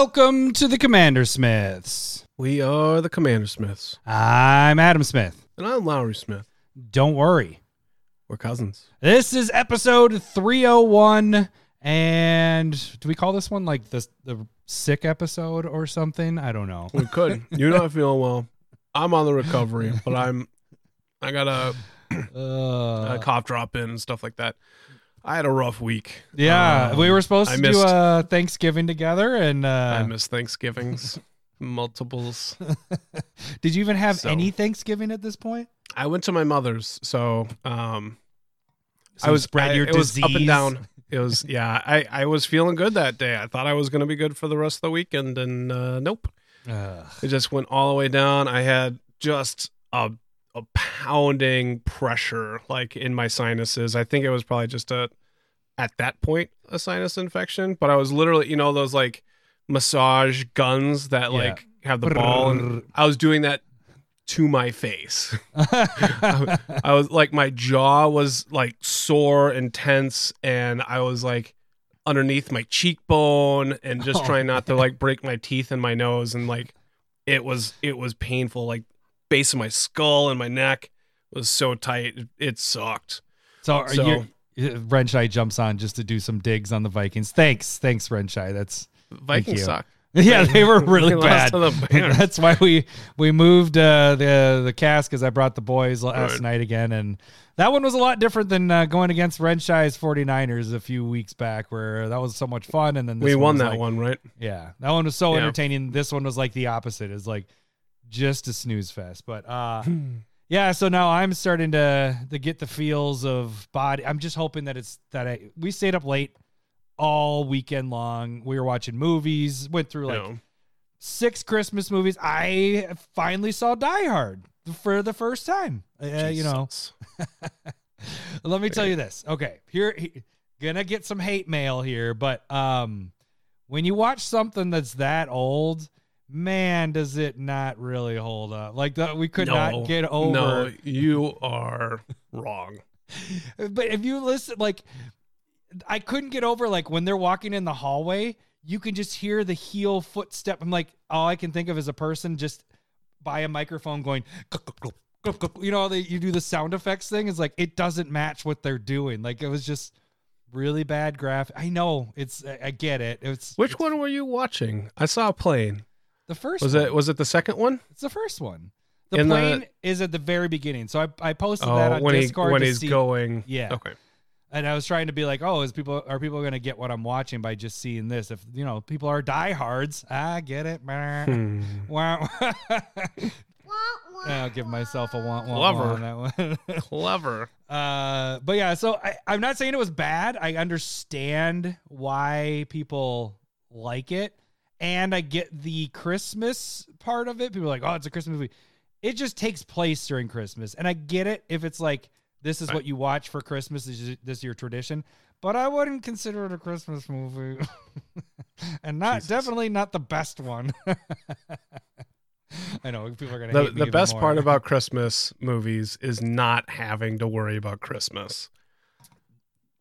Welcome to the Commander Smiths. We are the Commander Smiths. I'm Adam Smith. And I'm Lowry Smith. Don't worry. We're cousins. This is episode 301. And do we call this one like the, the sick episode or something? I don't know. We could. You're not feeling well. I'm on the recovery, but I'm I got a, Uh, a cough drop in and stuff like that. I had a rough week. yeah, Um, we were supposed I to missed- do a Thanksgiving together. And I uh, missed Thanksgivings, multiples. did you even have So- any Thanksgiving at this point? I went to my mother's, so um, So I was spread I- your it was up and disease? down. It was yeah. I I was feeling good that day. I thought I was going to be good for the rest of the weekend, and uh, nope. Ugh. It just went all the way down. I had just a a pounding pressure like in my sinuses. I think it was probably just a at that point a sinus infection, but I was literally, you know, those like massage guns that Yeah. like have the ball and I was doing that to my face. I, I was like my jaw was like sore and tense and I was like underneath my cheekbone and just Oh, trying not to like break my teeth in my nose and like it was it was painful like base of my skull and my neck was so tight it, it sucked So are So- you Renshai jumps on just to do some digs on the Vikings. Thanks, thanks, Renshai. That's vikings suck yeah, they were really They bad. That's why we we moved uh, the the cast because I brought the boys last Right. night again, and that one was a lot different than uh, going against Renshai's 49ers a few weeks back, where that was so much fun. And then this we won that like- one right Yeah, that one was so Yeah. entertaining. This one was like the opposite. It's like just a snooze fest. But uh yeah, so now I'm starting to to get the feels of body. I'm just hoping that it's that I we stayed up late all weekend long. We were watching movies, went through like know. six Christmas movies. I finally saw Die Hard for the first time. Uh, you know, let me tell you this. Okay, here he- gonna get some hate mail here, but um when you watch something that's that old, man, does it not really hold up. Like the, we could no, not get over no you are wrong but if you listen like I couldn't get over like when they're walking in the hallway, you can just hear the heel footstep. I'm like, all I can think of is a person just by a microphone going, you know, they, you do the sound effects thing. It's like it doesn't match what they're doing. Like it was just really bad graph. I know it's, I get it. It's which it's one were you watching i saw a plane The first was one. it was it the second one It's the first one. The In the- plane is at the very beginning. So I, I posted that oh on when Discord he when to he's see- going Yeah. okay And I was trying to be like, oh, is people are people going to get what I'm watching by just seeing this? If you know, people are diehards, I get it. Hmm. I'll give myself a want, want, Clever. on that one. clever uh, but yeah, so I, I'm not saying it was bad. I understand why people like it, and I get the Christmas part of it. People are like, oh, it's a Christmas movie. It just takes place during Christmas, and I get it if it's like this is what you watch for Christmas. This is, this is your tradition, but I wouldn't consider it a Christmas movie, and not Jesus. definitely not the best one. I know people are gonna. the the best more. part about Christmas movies is not having to worry about Christmas.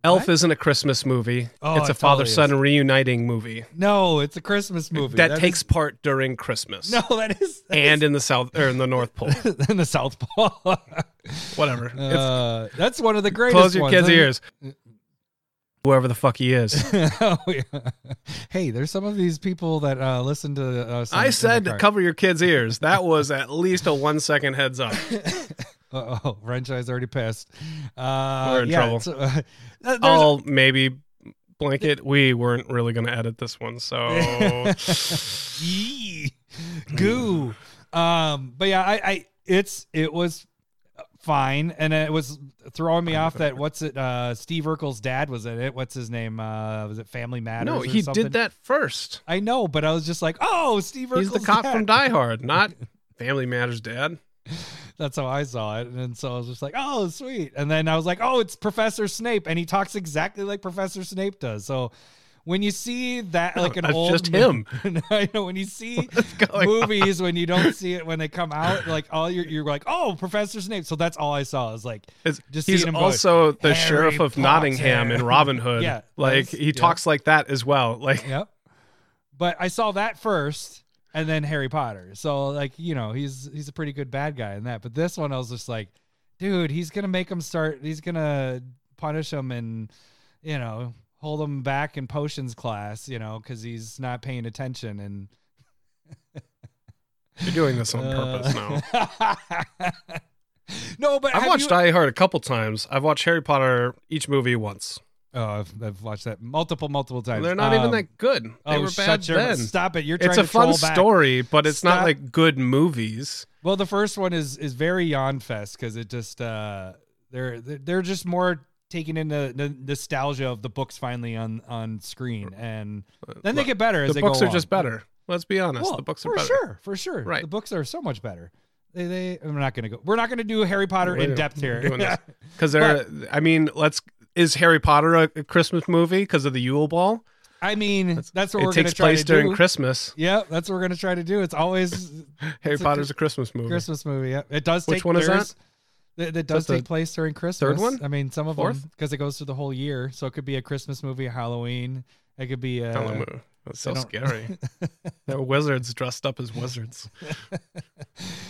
Elf isn't a Christmas movie. Oh, it's it a father totally son reuniting movie no, it's a Christmas movie that takes part during Christmas No, that is that and in the south or in the North Pole. in the South Pole. Whatever. Uh, that's one of the greatest. close your ones, kids' huh? ears. Whoever the fuck he is. oh, yeah. Hey, there's some of these people that uh, listen to us. I said cover your kids' ears. That was at least a one second heads up. Uh oh, franchise already passed. Uh, We're in yeah, trouble. so, uh, I'll maybe blanket. We weren't really going to edit this one, so Yee. goo. Um, but yeah, I, I, it's, it was fine, and it was throwing me off that what's it? Uh, Steve Urkel's dad was in it. What's his name? Uh, was it Family Matters? no, he something? did that first. I know, but I was just like, oh, Steve Urkel's He's the cop dad. from Die Hard, not Family Matters dad. That's how I saw it. And so I was just like, oh, sweet. And then I was like, oh, it's Professor Snape. And he talks exactly like Professor Snape does. So when you see that, oh, like an that's old. just him. I know. When you see going on? movies, when you don't see it when they come out, like all you're, you're like, oh, Professor Snape. So that's all I saw. is like, It's- Just he's seeing him go, also the "Harry sheriff of Potter." Nottingham in Robin Hood. Yeah, like he yeah. talks like that as well. Like yep. but I saw that first and then Harry Potter. So like, you know, he's he's a pretty good bad guy in that. But this one I was just like, dude, he's gonna make him start he's gonna punish him and you know, hold him back in potions class, you know, because he's not paying attention and You're doing this on uh, purpose now. now. no, but I've watched you- Die Hard a couple times. I've watched Harry Potter each movie once. Oh, I've, I've watched that multiple, multiple times. They're not even Um, that good. They oh, were shut bad your- then. Stop it! You're trying It's a to fun back. story, but it's not like good movies. Well, the first one is is very yawn fest because it just uh they're they're just more taking in the, the nostalgia of the books finally on on screen, and then they get better as the they books are just better. Let's be honest. Well, the books are for better. sure, for sure. Right. the books are so much better. They they. I'm not gonna go. We're not gonna do Harry Potter We're in depth here. Because they're, I mean, let's. Is Harry Potter a, a Christmas movie because of the Yule Ball? I mean, that's, what we're it gonna takes try place to during do. Christmas. Yeah, that's what we're gonna try to do. It's always Harry It's Potter's a Christmas movie. Christmas movie. Yeah, it does. Take place. Which take, one is It, it does that take place during Christmas. Third one? I mean, some of them because it goes through the whole year. So it could be a Christmas movie, a Halloween. It could be a. Halloween. That's so scary. They're wizards dressed up as wizards.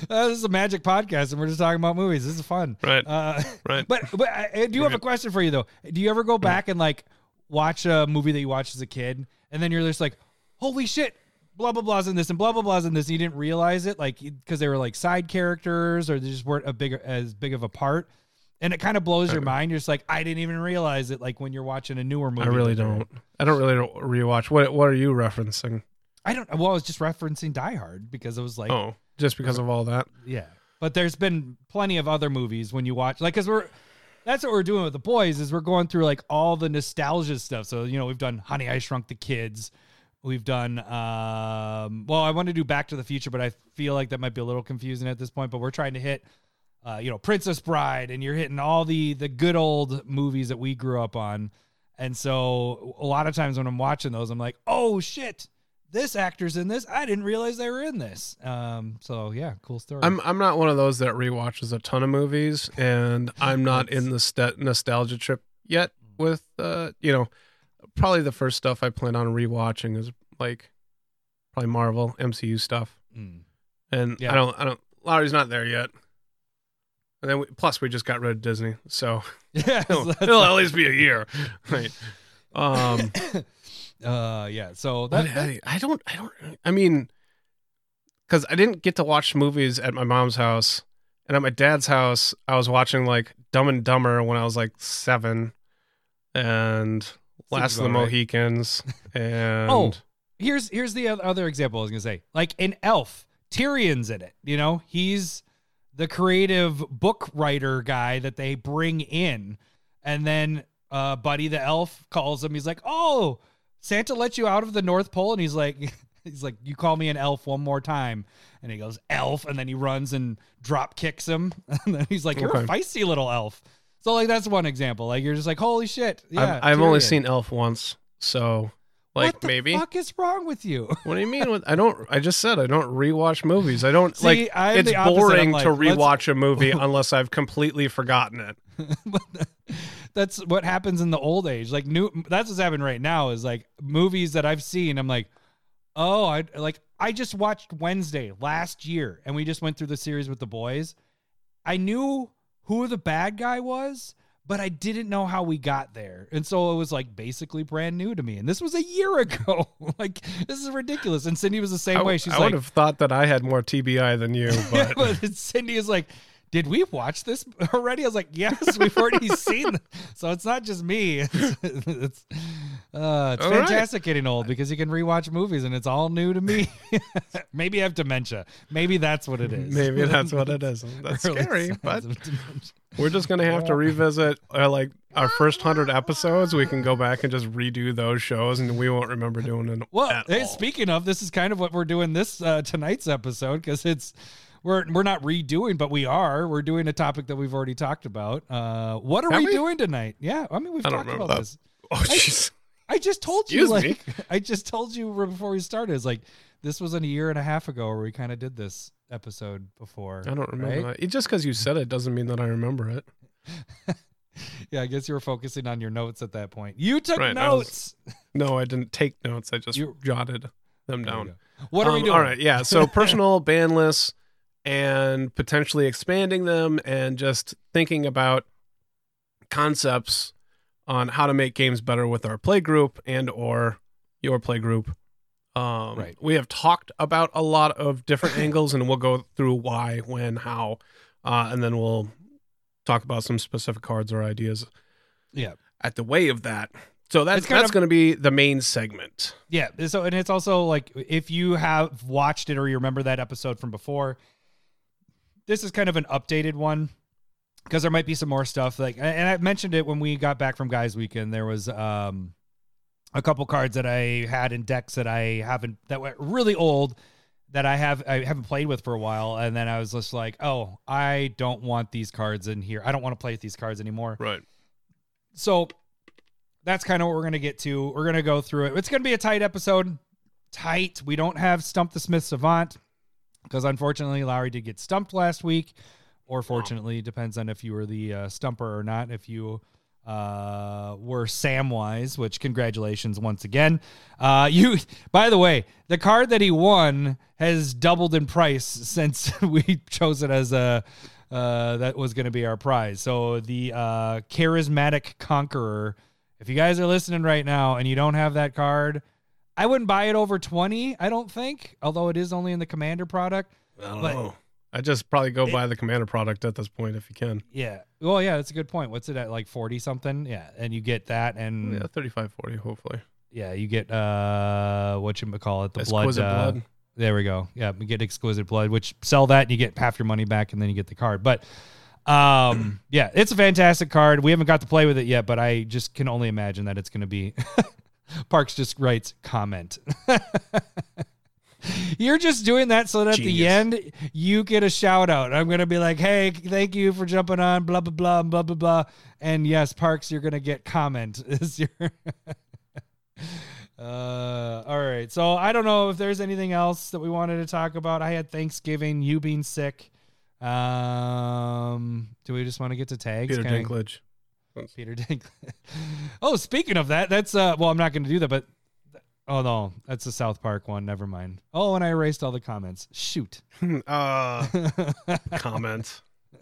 Uh, this is a magic podcast, and we're just talking about movies. This is fun. Right. Uh, Right. but but I, do have a question for you though. Do you ever go back and like watch a movie that you watched as a kid, and then you're just like, "Holy shit!" Blah blah blah's in this and blah blah blah's in this. And you didn't realize it, like because they were like side characters or they just weren't a big as big of a part, and it kind of blows your mind. You're just like, I didn't even realize it. Like when you're watching a newer movie, I really don't. I don't really don't rewatch. What What are you referencing? I don't. Well, I was just referencing Die Hard because it was like, oh, just because of all that. Yeah. But there's been plenty of other movies when you watch like cuz we're that's what we're doing with the boys is we're going through like all the nostalgia stuff. So, you know, we've done Honey I Shrunk the Kids. We've done um well, I want to do Back to the Future, but I feel like that might be a little confusing at this point, but we're trying to hit uh, you know, Princess Bride and you're hitting all the the good old movies that we grew up on. And so a lot of times when I'm watching those, I'm like, "Oh shit, this actor's in this. I didn't realize they were in this." Um, so yeah, cool story. I'm I'm not one of those that rewatches a ton of movies, and I'm not in the st- nostalgia trip yet. With uh, you know, probably the first stuff I plan on rewatching is like probably Marvel MCU stuff, Mm. and Yeah. I don't I don't Larry's not there yet. And then we, plus we just got rid of Disney, so Yeah, it'll, it'll at least be a year, right? Um, uh, yeah. So that, that- I, don't, I don't, I mean, because I didn't get to watch movies at my mom's house, and at my dad's house, I was watching like Dumb and Dumber when I was like seven, and Last of the about right. Mohicans, and Oh. here's here's the other example I was gonna say. Like in Elf, Tyrion's in it. You know, he's the creative book writer guy that they bring in, and then uh, Buddy the elf calls him. He's like, "Oh, Santa let you out of the North Pole," and he's like. He's like, you call me an elf one more time, and he goes elf, and then he runs and drop kicks him, and then he's like, you're a feisty little elf. So like that's one example. Like you're just like, holy shit, yeah. I've, I've only seen Elf once, so like maybe what the maybe. fuck is wrong with you? What do you mean? What- I don't. I just said I don't rewatch movies. I don't See, like. I'm it's the opposite. I'm boring like, to let's- rewatch a movie unless I've completely forgotten it. But that's what happens in the old age. Like new that's what's happening right now is like movies that I've seen, I'm like, oh, I like I just watched Wednesday last year and we just went through the series with the boys. I knew who the bad guy was, but I didn't know how we got there. And so it was like basically brand new to me. And this was a year ago. like this is ridiculous. And Cindy was the same I, way. She's I like would have thought that I had more TBI than you, but but Cindy is like, did we watch this already? I was like, yes, we've already seen. This. So it's not just me. It's it's, uh, it's All right. fantastic getting old because you can rewatch movies and it's all new to me. Maybe I have dementia. Maybe that's what it is. maybe that's what it is. That's scary, but we're just gonna have to revisit uh, like our first hundred episodes. We can go back and just redo those shows, and we won't remember doing it. Well, hey, speaking of, this is kind of what we're doing this uh, tonight's episode because it's we're we're not redoing, but we are. We're doing a topic that we've already talked about. Uh, what are we, we? doing tonight? Yeah, I mean we've I talked about that. this. oh jeez. I just told you, like, me. I just told you before we started. It's like this was in a year and a half ago where we kind of did this episode before. I don't remember right? that. It, just because you said it doesn't mean that I remember it. Yeah, I guess you were focusing on your notes at that point. You took Right, I was- notes. No, I didn't take notes. I just You- jotted. them down. What are we Um, doing? All right, yeah. So personal ban lists and potentially expanding them and just thinking about concepts on how to make games better with our play group and or your play group. Um, Right. We have talked about a lot of different angles, and we'll go through why, when, how, uh, and then we'll talk about some specific cards or ideas Yeah. at the way of that. So that's kind that's going to be the main segment. Yeah. So, and it's also like if you have watched it or you remember that episode from before, this is kind of an updated one because there might be some more stuff. Like, and I mentioned it when we got back from Guys Weekend. There was um, a couple cards that I had in decks that I haven't that were really old that I have I haven't played with for a while, and then I was just like, oh, I don't want these cards in here. I don't want to play with these cards anymore. Right. So that's kind of what we're going to get to. We're going to go through it. It's going to be a tight episode. Tight. We don't have Stump the Smith Savant because unfortunately Lowry did get stumped last week, or fortunately, depends on if you were the uh, stumper or not. If you uh, were Samwise, which congratulations once again. Uh, you, by the way, the card that he won has doubled in price since we chose it as a uh, that was going to be our prize. So the uh, charismatic conqueror. If you guys are listening right now and you don't have that card, I wouldn't buy it over twenty. I don't think, although it is only in the commander product. I don't But- know. I just probably go It- buy the commander product at this point if you can. Yeah. Well, yeah, that's a good point. What's it at like 40 something? Yeah. And you get that and Yeah, yeah, 35, 40, hopefully. Yeah, you get uh what you call it, the blood, uh, blood. There we go. Yeah, we get exquisite blood, which sell that and you get half your money back and then you get the card. But um yeah, it's a fantastic card. We haven't got to play with it yet, but I just can only imagine that it's going to be Parks just writes comment. You're just doing that so that at the end you get a shout out. I'm gonna be like, "Hey, thank you for jumping on." Blah blah blah blah blah blah. And yes, Parks, you're gonna get comment. Is your uh, all right. So I don't know if there's anything else that we wanted to talk about. I had Thanksgiving, you being sick. Um, do we just want to get to tags? Peter Kinda- Dinklage. Peter Dinklage. oh, speaking of that, that's uh. Well, I'm not going to do that, but oh no, that's the South Park one. Never mind. Oh, and I erased all the comments. Shoot. uh, comment.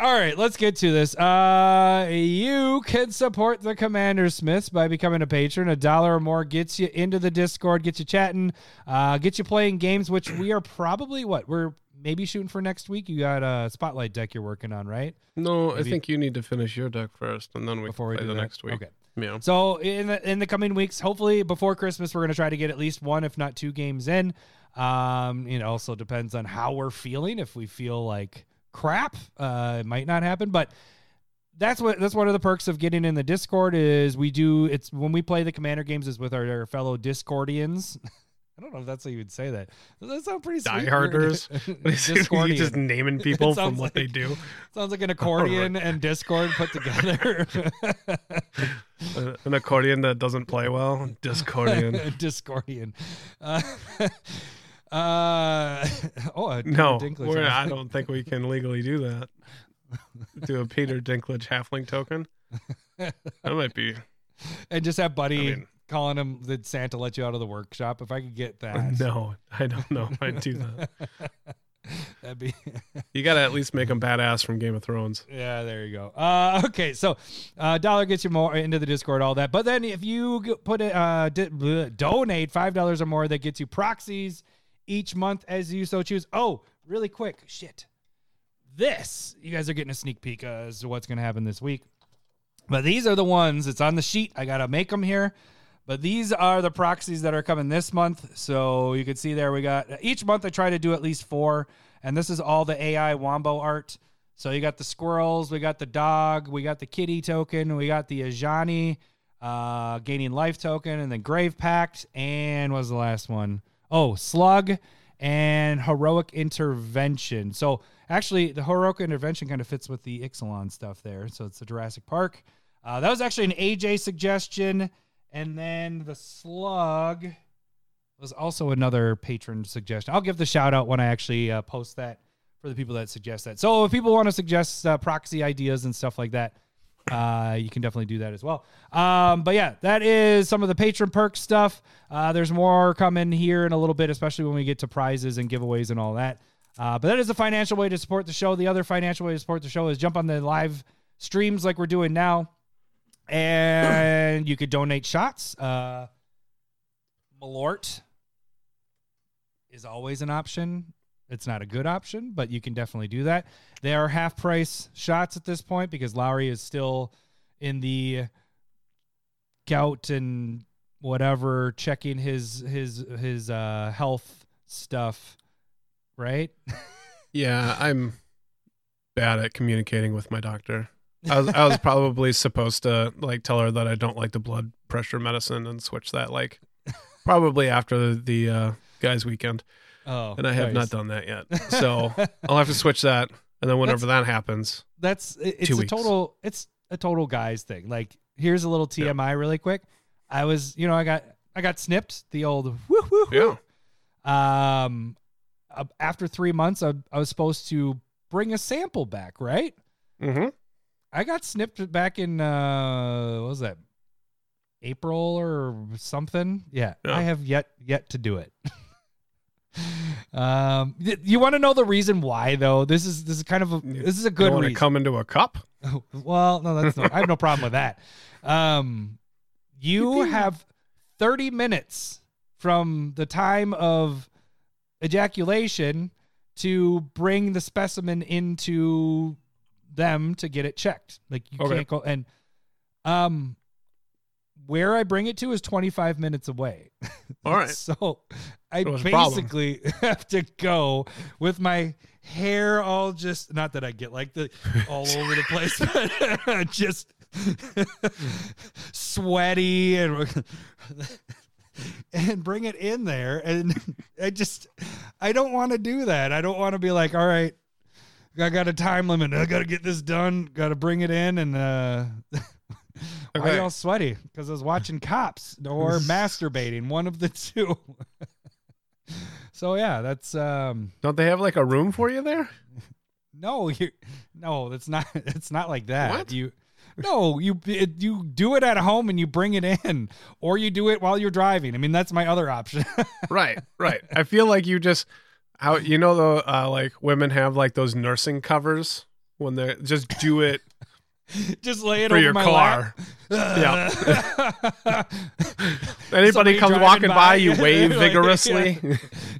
All right, let's get to this. Uh, you can support the Commander Smiths by becoming a patron. A dollar or more gets you into the Discord, gets you chatting, uh, gets you playing games, which we are probably what we're maybe shooting for next week. You got a spotlight deck you're working on, right? No, I think you need to finish your deck first, and then we Before we can play do the that? next week. Okay. Yeah. So in the in the coming weeks, hopefully before Christmas, we're gonna try to get at least one, if not two games in. Um, it also depends on how we're feeling. If we feel like crap, uh, it might not happen. But that's what that's one of the perks of getting in the Discord is we do it's when we play the commander games is with our, our fellow Discordians. I don't know if that's how you would say that. Does that sound pretty sweet? Dieharders? you just naming people from what they do. Sounds like an accordion and Discord put together. Uh, An accordion that doesn't play well. Discordian. Discordian. Uh, uh, oh, a no, I don't think we can legally do that. Do a Peter Dinklage halfling token. That might be. And just have Buddy I mean- calling him that Santa let you out of the workshop. If I could get that, No, I don't know if I'd do that. that'd be. You got to at least make him badass from Game of Thrones. Yeah, there you go. Uh, okay, so uh, dollar gets you more into the Discord, all that. But then if you put it, uh, di- bleh, donate five dollars or more, that gets you proxies each month as you so choose. Oh, really quick, shit. This you guys are getting a sneak peek as to what's going to happen this week. But these are the ones. It's on the sheet. I gotta make them here. But these are the proxies that are coming this month. So you can see there we got each month I try to do at least four. And this is all the AI Wombo art. So you got the squirrels, we got the dog, we got the kitty token, we got the Ajani uh, gaining life token, and then Grave Pact, and was the last one? Oh, Slug and Heroic Intervention. So actually, the Heroic Intervention kind of fits with the Ixalan stuff there. So it's the Jurassic Park. Uh, that was actually an AJ suggestion. And then the Slug was also another patron suggestion. I'll give the shout out when I actually uh, post that for the people that suggest that. So if people want to suggest uh, proxy ideas and stuff like that, uh, you can definitely do that as well. Um, but yeah, that is some of the patron perk stuff. Uh, there's more coming here in a little bit, especially when we get to prizes and giveaways and all that. Uh, but that is a financial way to support the show. The other financial way to support the show is jump on the live streams like we're doing now, and you could donate shots. Uh, Malort is always an option. It's not a good option, but you can definitely do that. They are half price shots at this point because Lowry is still in the gout and whatever checking his his his uh health stuff, right? Yeah, I'm bad at communicating with my doctor. I was I was probably supposed to like tell her that I don't like the blood pressure medicine and switch that like probably after the uh, guys weekend, Oh, and I have nice. not done that yet. So I'll have to switch that, and then whenever that happens, that's it's a weeks. total it's a total guys thing. Like here's a little TMI really quick. I was, you know, I got I got snipped the old woo woo yeah, Um after 3 months I, I was supposed to bring a sample back, right? mm-hmm. I got snipped back in uh what was that? April or something. Yeah, Yeah. I have yet yet to do it. um y- you want to know the reason why though? This is this is kind of a this is a good want to reason. come into a cup. well, no, that's no, I have no problem with that. Um, you have 30 minutes from the time of ejaculation to bring the specimen into them to get it checked. Like you Okay. can't go and um where I bring it to is 25 minutes away. All right. So I So it's a problem. basically have to go with my hair all just not that I get like the all over the place, but just sweaty and and bring it in there. And I just I don't want to do that. I don't want to be like, all right, I got a time limit. I got to get this done. Got to bring it in and uh why Okay. y'all sweaty? Because I was watching cops or masturbating, one of the two. so yeah, that's um Don't they have like a room for you there? no, you no, that's not it's not like that. What? You no, you it, you do it at home and you bring it in, or you do it while you're driving. I mean, that's my other option. right, right. I feel like you just how you know the uh, like women have like those nursing covers when they're just do it Just lay it for over your my car. lap. Anybody Somebody comes walking by, by, you wave like, vigorously.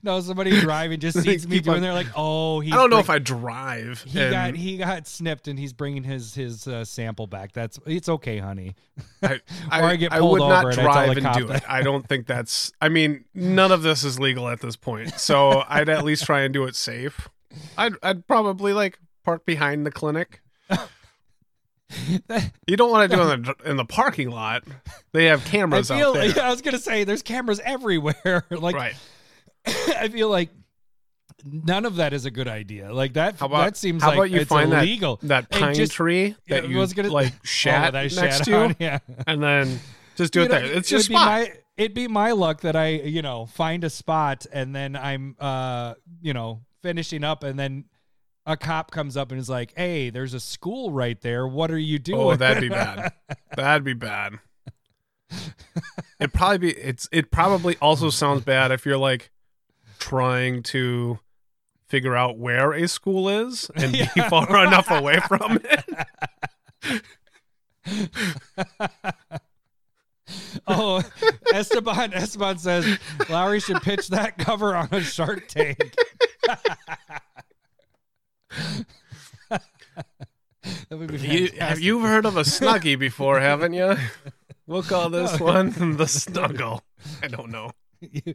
no, somebody driving just sees me doing. They're like, oh, he's I don't know bring- if I drive. He and got he got snipped and he's bringing his his uh, sample back. That's it's okay, honey. I, or I get I pulled would not over and I tell drive and do it. I don't think that's. I mean, none of this is legal at this point, so I'd at least try and do it safe. I'd I'd probably like park behind the clinic. You don't want to do it in the in the parking lot. They have I cameras feel out there, yeah, I was gonna say there's cameras everywhere. like right? I feel like none of that is a good idea. Like that How about that seems how like about you it's find illegal. that that pine just- tree that you was gonna- like Oh, shat that I next shat to, on, yeah. and then just do it know, there. It's it just spot. my it'd be my luck that I you know find a spot and then I'm uh you know finishing up and then a cop comes up and is like, "Hey, there's a school right there. What are you oh, doing?" Oh, that'd be bad. That'd be bad. It probably be it's it probably also sounds bad if you're like trying to figure out where a school is and be Yeah, far enough away from it. oh, Esteban Esteban says Lowry should pitch that cover on a Shark Tank. that would be You, have you heard of a snuggie before, haven't you? We'll call this one the snuggle. I don't know. you,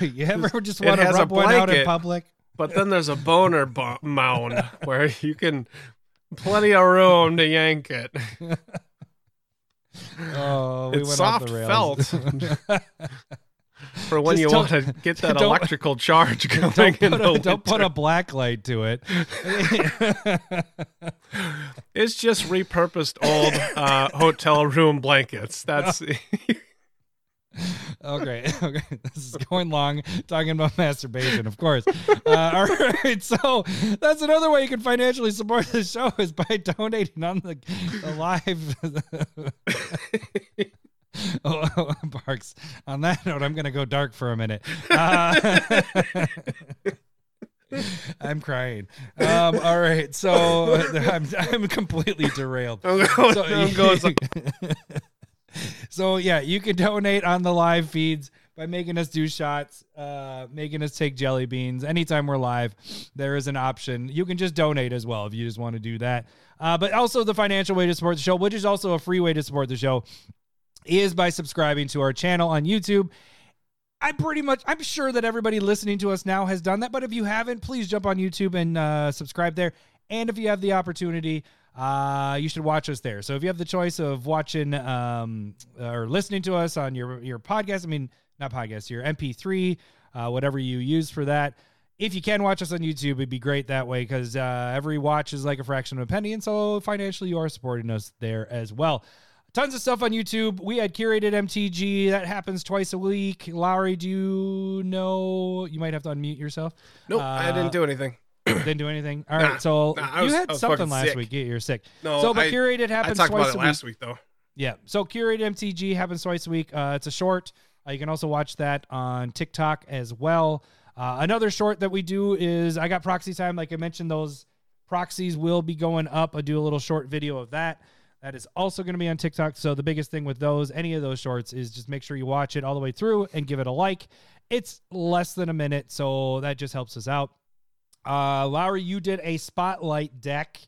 you, ever just want to rub one out in public? But then there's a boner bo- mound where you can plenty of room to yank it. Oh, we it's soft felt for when Just you want to get that electrical charge going don't in put, the a, don't put a black light to it. It's just repurposed old uh, hotel room blankets. That's okay, okay. This is going long, talking about masturbation, of course. Uh, all right, so that's another way you can financially support the show is by donating on the, the live. oh, Parks. On that note, I'm going to go dark for a minute. Uh, I'm crying. Um, all right, so I'm I'm completely derailed. I'm going, So, I'm going so yeah, you can donate on the live feeds by making us do shots, uh, making us take jelly beans. Anytime we're live, there is an option. You can just donate as well if you just want to do that. Uh, but also the financial way to support the show, which is also a free way to support the show, is by subscribing to our channel on YouTube. I pretty much, I'm sure that everybody listening to us now has done that. But if you haven't, please jump on YouTube and uh, subscribe there. And if you have the opportunity, uh, you should watch us there. So if you have the choice of watching um, or listening to us on your your podcast, I mean not podcast, your MP3, uh, whatever you use for that. If you can watch us on YouTube, it'd be great that way because uh, every watch is like a fraction of a penny, and so financially you are supporting us there as well. Tons of stuff on YouTube. We had curated MTG that happens twice a week. Lowry, do you know? You might have to unmute yourself. Nope, I Uh, didn't do anything. Didn't do anything. All right, Nah, so nah, I you was- had something last sick. week. Yeah, you're sick. No, so, but I, curated I happens talked twice about it a week. last week though. Yeah. So curated MTG happens twice a week. Uh, it's a short. Uh, you can also watch that on TikTok as well. Uh, another short that we do is I got proxy time. Like I mentioned, those proxies will be going up. I do a little short video of that. That is also going to be on TikTok. So the biggest thing with those, any of those shorts, is just make sure you watch it all the way through and give it a like. It's less than a minute, so that just helps us out. Uh, Lowry, you did a spotlight deck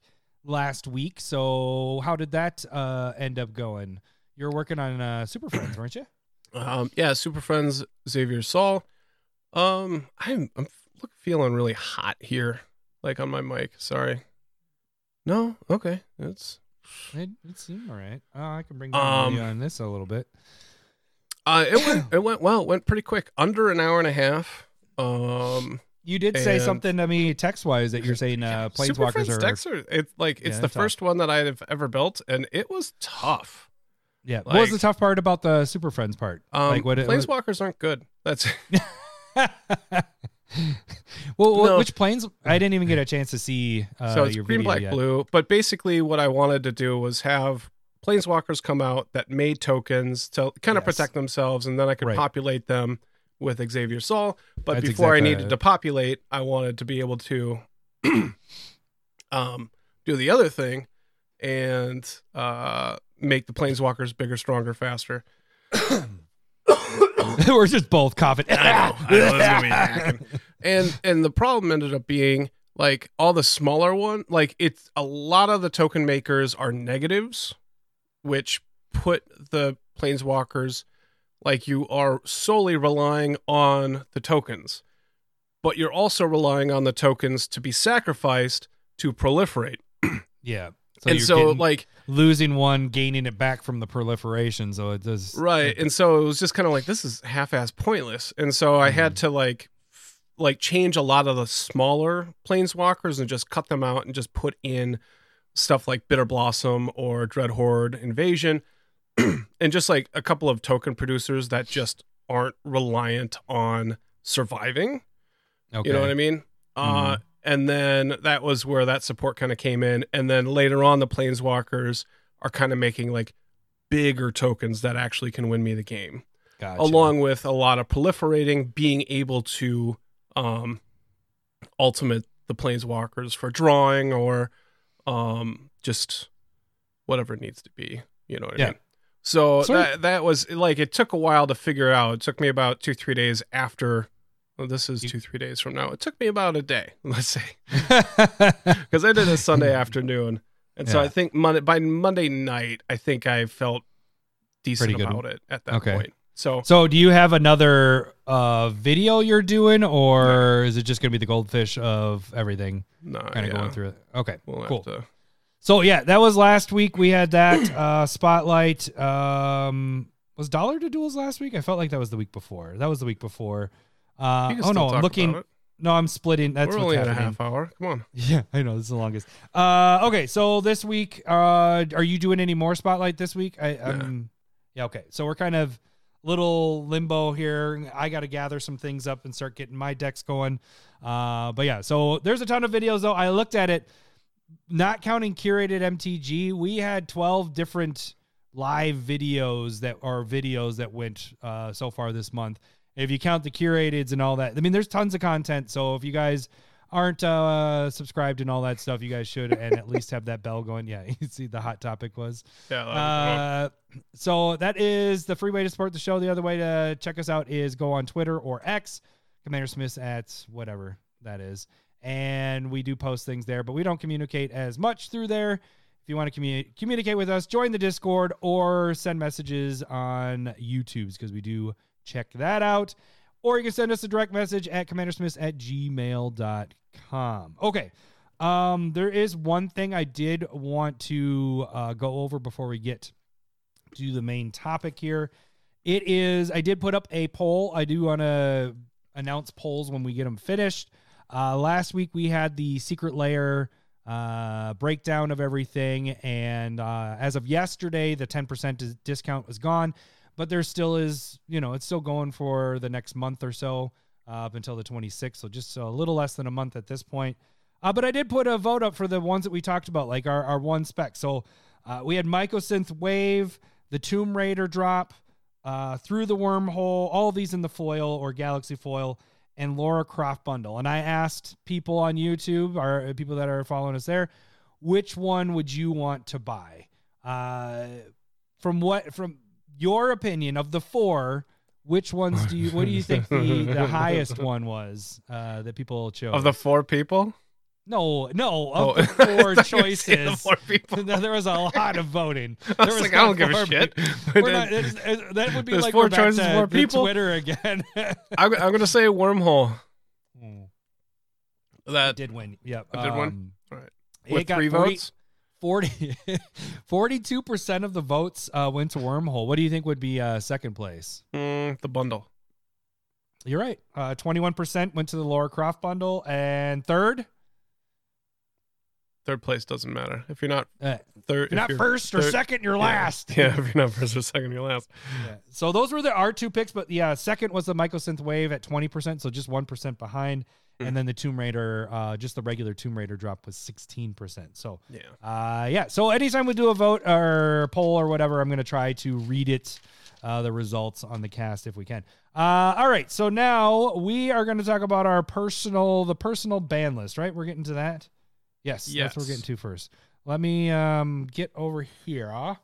last week. So how did that uh, end up going? You're working on uh, Super Friends, weren't you? Um, yeah, Super Friends Xavier Sal. Um, I'm I'm feeling really hot here, like on my mic. Sorry. No, okay, it's It, it seemed all right. Oh, I can bring down Um, on this a little bit. uh, it went it went well. It went pretty quick, under an hour and a half. Um, You did say something to me text wise that you're saying uh, Super planeswalkers Friends are. decks are it's like it's Yeah, the tough. first one that I've ever built, and it was tough. yeah. what was the tough part about the Super Friends part? Um, like what? Planeswalkers aren't good. That's well, No. which planes? I didn't even get a chance to see uh, so it's green, black, yet. blue. But basically, what I wanted to do was have planeswalkers come out that made tokens to kind of Yes. protect themselves, and then I could Right. populate them with Xavier Sal. But That's before I exactly- needed to populate, I wanted to be able to um, do the other thing and uh, make the planeswalkers bigger, stronger, faster. We're just both coughing. I know, I know, it's gonna be hacking. and and the problem ended up being like all the smaller one like it's a lot of the token makers are negatives which put the planeswalkers like you are solely relying on the tokens but you're also relying on the tokens to be sacrificed to proliferate yeah. So and so getting- like losing one, gaining it back from the proliferation. So it does right and so it was just kind of like this is half-ass pointless. And so i had to like f- like change a lot of the smaller planeswalkers and just cut them out and just put in stuff like Bitterblossom or Dreadhorde Invasion and just like a couple of token producers that just aren't reliant on surviving. Okay. you know what i mean? Uh and then that was where that support kind of came in and then later on the planeswalkers are kind of making like bigger tokens that actually can win me the game Gotcha. along with a lot of proliferating being able to um ultimate the planeswalkers for drawing or um just whatever it needs to be you know what Yeah. i mean so Sweet. that that was like it took a while to figure out it took me about two three days after well, this is two three days from now it took me about a day let's say because I did it Sunday afternoon, and so Yeah. I think Monday by Monday night, I think I felt decent Pretty good. about it at that Okay. point. So so do you have another uh video you're doing or is it just gonna be the goldfish of everything no, kind of yeah, going through it? Okay. We'll cool. have to. So yeah, that was last week. We had that uh, spotlight. Um, was Dollar to Duels last week? I felt like that was the week before. That was the week before. Uh, oh no, I'm looking. No, I'm splitting. That's We're only at a half hour. Come on. Yeah, I know this is the longest. Uh, okay, so this week, uh, are you doing any more spotlight this week? I, um, yeah. Okay, so we're kind of little limbo here. I got to gather some things up and start getting my decks going. Uh, but yeah, so there's a ton of videos though. I looked at it, not counting curated MTG. We had 12 different live videos that are videos that went uh, so far this month. If you count the curateds and all that, I mean, there's tons of content. So if you guys aren't uh, subscribed and all that stuff, you guys should and at least have that bell going. Yeah, you see the hot topic was. Yeah. Uh, so that is the free way to support the show. The other way to check us out is go on Twitter or X, Commander Smith at whatever that is. And we do post things there, but we don't communicate as much through there. If you want to commu- communicate with us, join the Discord or send messages on YouTube's because we do check that out. Or you can send us a direct message at commandersmiths at gmail.com. Okay. Um, there is one thing I did want to uh, go over before we get to the main topic here. It is, I did put up a poll. I do want to announce polls when we get them finished. Uh, last week we had the Secret Lair uh, breakdown of everything. And uh, as of yesterday, the 10% discount was gone, but there still is, you know, it's still going for the next month or so uh, up until the 26th. So just a little less than a month at this point. Uh, but I did put a vote up for the ones that we talked about, like our, our one spec. So uh, we had Mycosynth Wave, the Tomb Raider drop, uh, Through the Wormhole, all these in the foil or Galaxy foil, and Laura Croft bundle. And I asked people on YouTube, or people that are following us there, which one would you want to buy? Uh, from what, from your opinion of the four, which ones do you, what do you think the, the highest one was uh, that people chose? Of the four people? No, no, of Oh. the four I thought you were saying choices. the four people. there was a lot of voting. I There was like, I don't give a four shit. We're then- not, it's, it's- that would be like four we're back choices, to four people? Twitter again. I'm, I'm gonna say wormhole. That it did win. Yep. It did win? Um, Alright. It with got three 40 votes. 40 42% of the votes uh, went to Wormhole. What do you think would be uh, second place? Mm, the bundle. You're right. Uh, 21% went to the Laura Croft bundle. And third, Third place doesn't matter if you're not uh, third. you're not first or third- second, you're yeah. last. Yeah, if you're not first or second, you're last. Yeah. So those were the our two picks, but yeah, second was the Mycosynth Wave at 20%, so just 1% behind. Hmm. And then the Tomb Raider, uh, just the regular Tomb Raider drop was 16%. So Yeah. Uh, yeah. So anytime we do a vote or poll or whatever, I'm going to try to read it, uh, the results on the cast if we can. Uh, all right. So now we are going to talk about our personal, the personal ban list, right? We're getting to that. Yes. That's what we're getting to first. Let me um, get over here. Uh,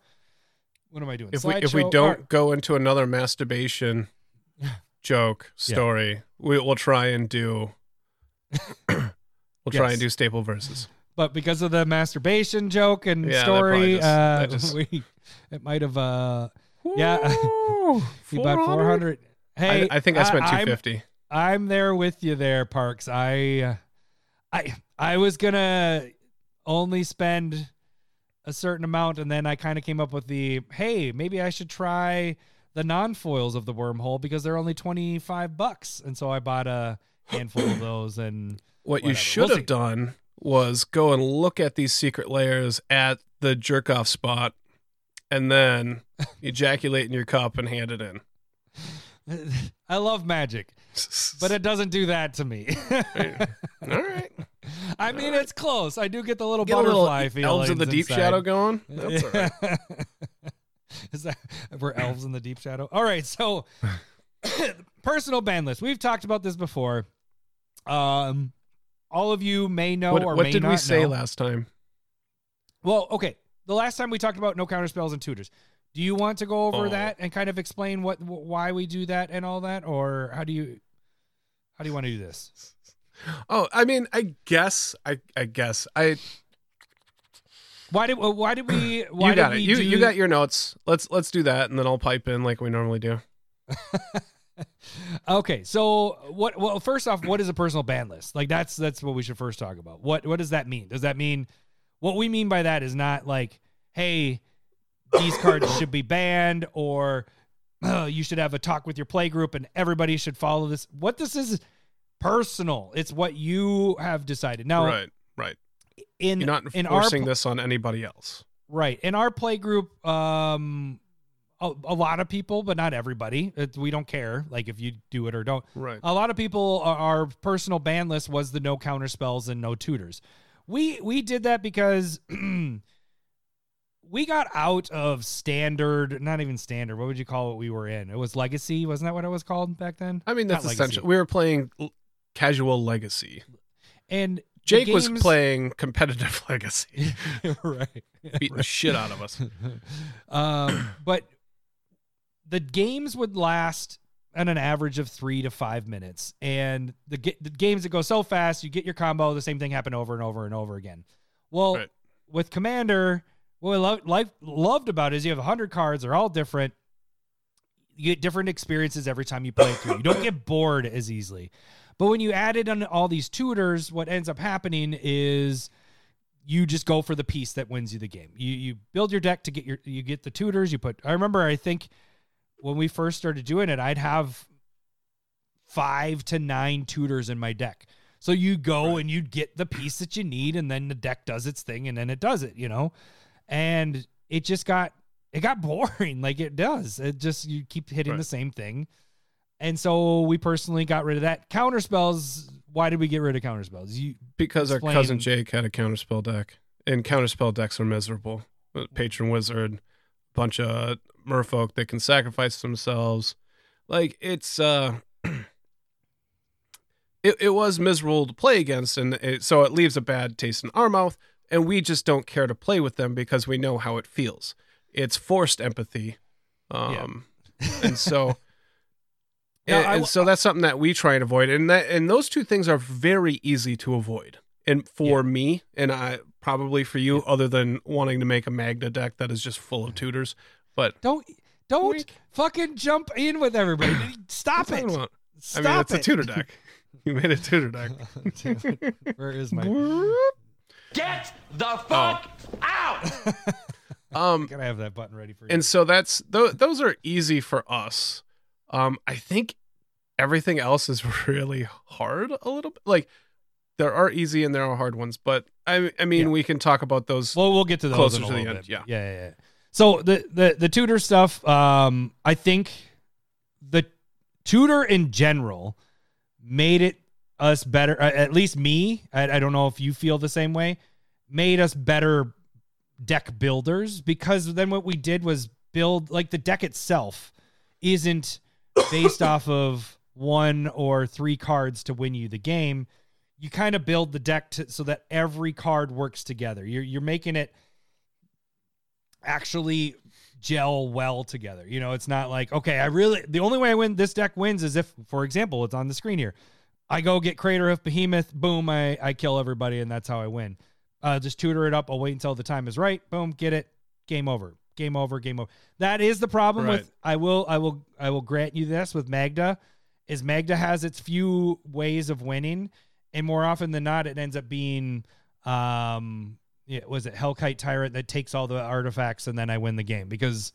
what am I doing? If we if we don't right. go into another masturbation joke Yeah. story, we, we'll try and do. we'll try Yes. and do staple verses. but because of the masturbation joke and Yeah, that probably story, just- uh, that just- we it might have uh, Yeah. We bought 400. Hey, I, I think I spent I'm- two fifty. I'm there with you there, Parks. I, uh, I, I was gonna only spend a certain amount, and then I kind of came up with the, hey, maybe I should try the non-foils of the wormhole because they're only twenty five bucks, and so I bought a handful of those. And What you should We'll have see. done was go and look at these Secret Lairs at the jerk off spot, and then ejaculate in your cup and hand it in. I love magic, but it doesn't do that to me. All right. I mean, it's close. I do get the little Get a little butterfly feelings. elves of the deep inside. shadow going. That's all right. Is that we're elves in the deep shadow? All right, so personal ban list. We've talked about this before. Um, all of you may know What, or what may did not we say know. last time? Well, okay. The last time we talked about no counter spells and tutors. Do you want to go over Oh. that and kind of explain what wh- why we do that and all that, or how do you how do you want to do this? Oh, I mean, I guess, I, I guess, I. Why did why did we why you got did it. we You do, you got your notes. Let's let's do that, and then I'll pipe in like we normally do. okay, so what? Well, first off, what is a personal ban list? Like that's that's what we should first talk about. What what does that mean? Does that mean what we mean by that is not like, hey, these cards should be banned, or uh, you should have a talk with your play group and everybody should follow this. What this is personal. It's what you have decided. Now, right, right. in You're not in our this on anybody else. Right. In our play group, um, a, a lot of people, but not everybody. It, we don't care, like if you do it or don't. Right. A lot of people, our, our personal ban list was the no counter spells and no tutors. We we did that because we got out of standard, not even standard. What would you call what we were in? It was legacy, wasn't that what it was called back then? I mean, that's Not Legacy. essential. We were playing casual legacy. And Jake was playing competitive legacy, right. beating the shit out of us. um, but the games would last on an average of three to five minutes, and the, the games that go so fast, you get your combo. The same thing happened over and over and over again. Well, Right. with Commander, what I lo- like loved about it is you have hundred cards. They're all different. You get different experiences every time you play through. You don't get bored as easily. But when you added on all these tutors, what ends up happening is you just go for the piece that wins you the game. You you build your deck to get your you get the tutors. You put. I remember I think when we first started doing it, I'd have five to nine tutors in my deck. So you go and you'd get the piece that you need, and then the deck does its thing, and then it does it, you know. And it just got it got boring, like it does. It just you keep hitting the same thing, and so we personally got rid of that. Counter spells. Why did we get rid of counter spells? You Because our cousin Jake had a counterspell deck, and counterspell decks are miserable. Patron wizard, bunch of merfolk that can sacrifice themselves. Like it's uh, it it was miserable to play against, and it, so it leaves a bad taste in our mouth. And we just don't care to play with them because we know how it feels. It's forced empathy, um, and so. And, I and so that's something that we try and avoid, and that and those two things are very easy to avoid. And for me, and I probably for you, other than wanting to make a Magda deck that is just full of tutors, but don't don't Wink. fucking jump in with everybody. Stop it. am I talking? I mean, it's a tutor deck. You made a tutor deck. Where is my? Get the fuck out! um, Gotta have that button ready for you. and so that's th- those are easy for us. Um, I think everything else is really hard a little bit. Like there are easy and there are hard ones, but I I mean Yeah. we can talk about those. Well, we'll get to those Closer in a to the little end, yeah. yeah, yeah, yeah. So the the the tutor stuff, um, I think the tutor in general made it us better. uh, At least me. I, I don't know if you feel the same way. Made us better deck builders because then what we did was build like the deck itself isn't based off of one or three cards to win you the game you kind of build the deck to, so that every card works together. You're you're making it actually gel well together. You know, it's not like okay, I really the only way I win this deck wins is if, for example, it's on the screen here. I go get Craterhoof Behemoth, boom, I I kill everybody, and that's how I win. Uh, just tutor it up. I'll wait until the time is right. Boom, get it. Game over. Game over. Game over. That is the problem Right. with. I will. I will. I will grant you this with Magda. Is Magda has its few ways of winning, and more often than not, it ends up being, um, yeah, was it Hellkite Tyrant that takes all the artifacts and then I win the game because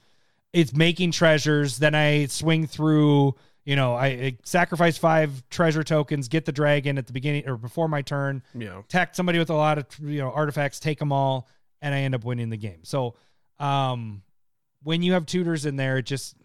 it's making treasures. Then I swing through. You know, I, I sacrifice five treasure tokens, get the dragon at the beginning or before my turn you know, attack somebody with a lot of you know artifacts, take them all, and I end up winning the game. So, um, when you have tutors in there, it just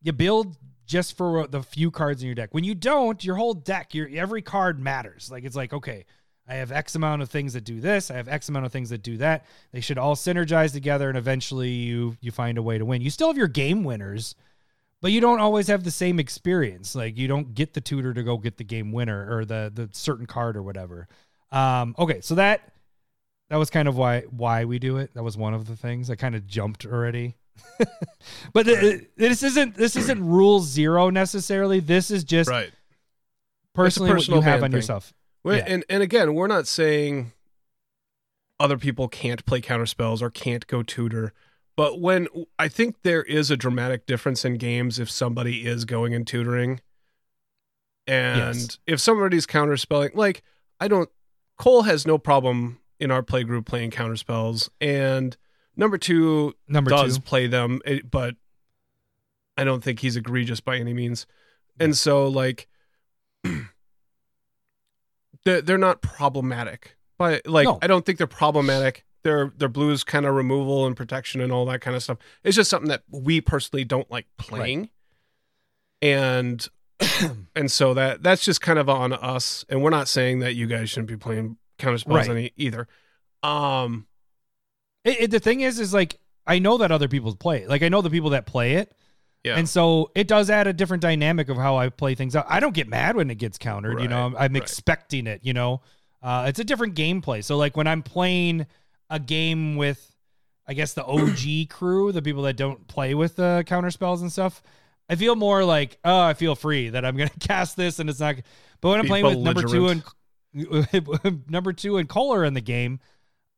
you build just for the few cards in your deck. When you don't, your whole deck, your every card matters. Like it's like okay, I have X amount of things that do this. I have X amount of things that do that. They should all synergize together, and eventually you you find a way to win. You still have your game winners. But you don't always have the same experience. Like you don't get the tutor to go get the game winner or the the certain card or whatever. Um, okay, so that that was kind of why why we do it. That was one of the things. I kind of jumped already. but this isn't this isn't rule zero necessarily. This is just right. personally what you have on thing. yourself. Well, Yeah. And and again, we're not saying other people can't play counter spells or can't go tutor. But when I think there is a dramatic difference in games if somebody is going and tutoring, and Yes. if somebody's counter spelling, like I don't, Cole has no problem in our play group playing counter spells, and number two Number does two. play them, but I don't think he's egregious by any means. And so, like, they're, they're not problematic. But, like, No. I don't think they're problematic their their blues kind of removal and protection and all that kind of stuff. It's just something that we personally don't like playing, and and so that that's just kind of on us. And we're not saying that you guys shouldn't be playing counter spells Right. any either. Um, It, it- the thing is, is like I know that other people play. it. Like I know the people that play it, yeah, and so it does add a different dynamic of how I play things out. I don't get mad when it gets countered. You know, I'm, I'm right. expecting it. You know, uh, it's a different gameplay. So like when I'm playing a game with, I guess the OG crew, the people that don't play with the counter spells and stuff. I feel more like, oh, I feel free that I'm gonna cast this and it's not. But when I'm Be playing with number two and number two and Kohler in the game,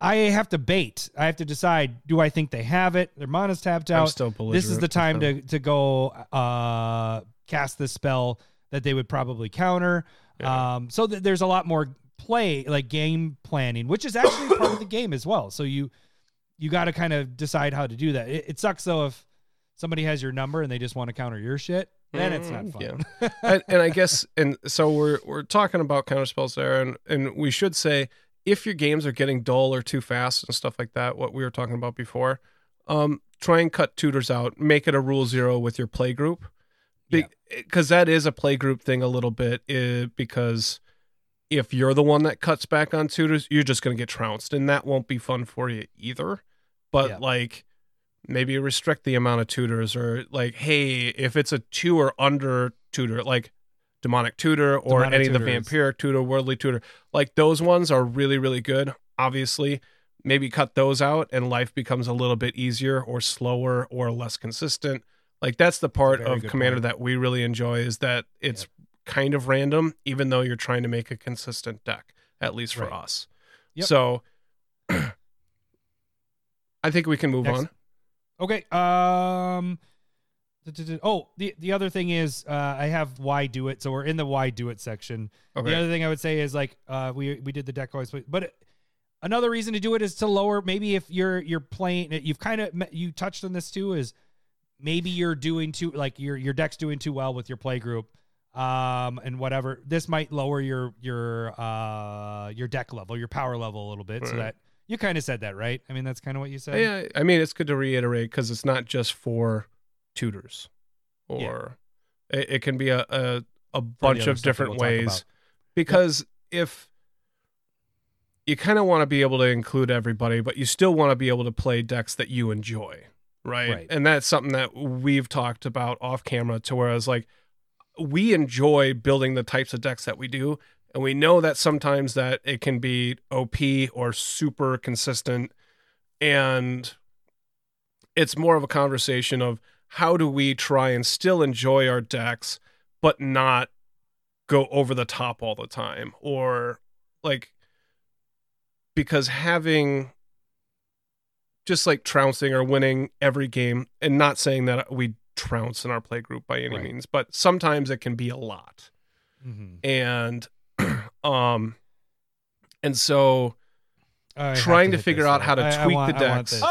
I have to bait. I have to decide: do I think they have it? Their mana's tapped I'm out. still This is the time to to go uh, cast this spell that they would probably counter. Yeah. Um, so th- there's a lot more play, like game planning, which is actually part of the game as well. So you you got to kind of decide how to do that. It, it sucks though if somebody has your number and they just want to counter your shit. Then it's not Mm, fun. yeah. and, and I guess, and so we're we're talking about counter spells there, and and we should say if your games are getting dull or too fast and stuff like that, what we were talking about before, um, try and cut tutors out. Make it a rule zero with your play group, because that is a play group thing a little bit. uh, because if you're the one that cuts back on tutors, you're just gonna get trounced, and that won't be fun for you either. But Yeah. like maybe restrict the amount of tutors or like hey if it's a two or under tutor like demonic tutor or Demonic any of the vampiric tutor worldly tutor like those ones are really really good obviously maybe cut those out and life becomes a little bit easier or slower or less consistent like that's the part very of commander point. that we really enjoy is that it's kind of random even though you're trying to make a consistent deck at least for Right. us Yep. so i think we can move Next. on Okay. Um. Oh, the the other thing is, uh, I have why do it. So we're in the why do it section. okay The other thing I would say is like, uh, we we did the deck always, but it, another reason to do it is to lower. Maybe if you're you're playing, you've kind of you touched on this too. Is maybe you're doing too like your your deck's doing too well with your play group, um, and whatever. This might lower your your uh your deck level, your power level a little bit, so that you kind of said that, right? I mean, that's kind of what you said. Yeah, I mean, it's good to reiterate because it's not just for tutors, or it, it can be a a, a bunch of different we'll ways. Because if you kind of want to be able to include everybody, but you still want to be able to play decks that you enjoy, right? Right. And that's something that we've talked about off camera. To where i was like we enjoy building the types of decks that we do, and we know that sometimes that it can be OP or super consistent, and it's more of a conversation of how do we try and still enjoy our decks, but not go over the top all the time, or like because having just like trouncing or winning every game, and not saying that we trounce in our play group by any Right. means, but sometimes it can be a lot Mhm. and um and so I Trying to hit figure out how to I- I tweak want- the I want decks. this.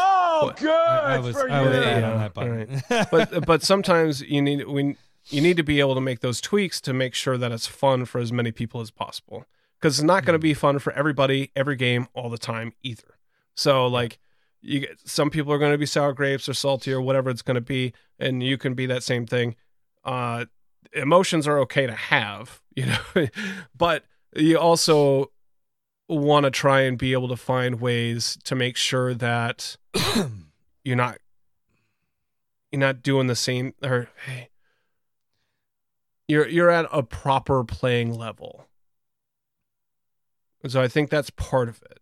Oh, good I, I was, for I was you. on that button. but but sometimes you need we you need to be able to make those tweaks to make sure that it's fun for as many people as possible. Because it's not going to be fun for everybody every game all the time either. So like you get some people are going to be sour grapes or salty or whatever it's going to be and you can be that same thing. Uh emotions are okay to have you know? But you also want to try and be able to find ways to make sure that you're not you're not doing the same or hey. You're you're at a proper playing level. So i think that's part of it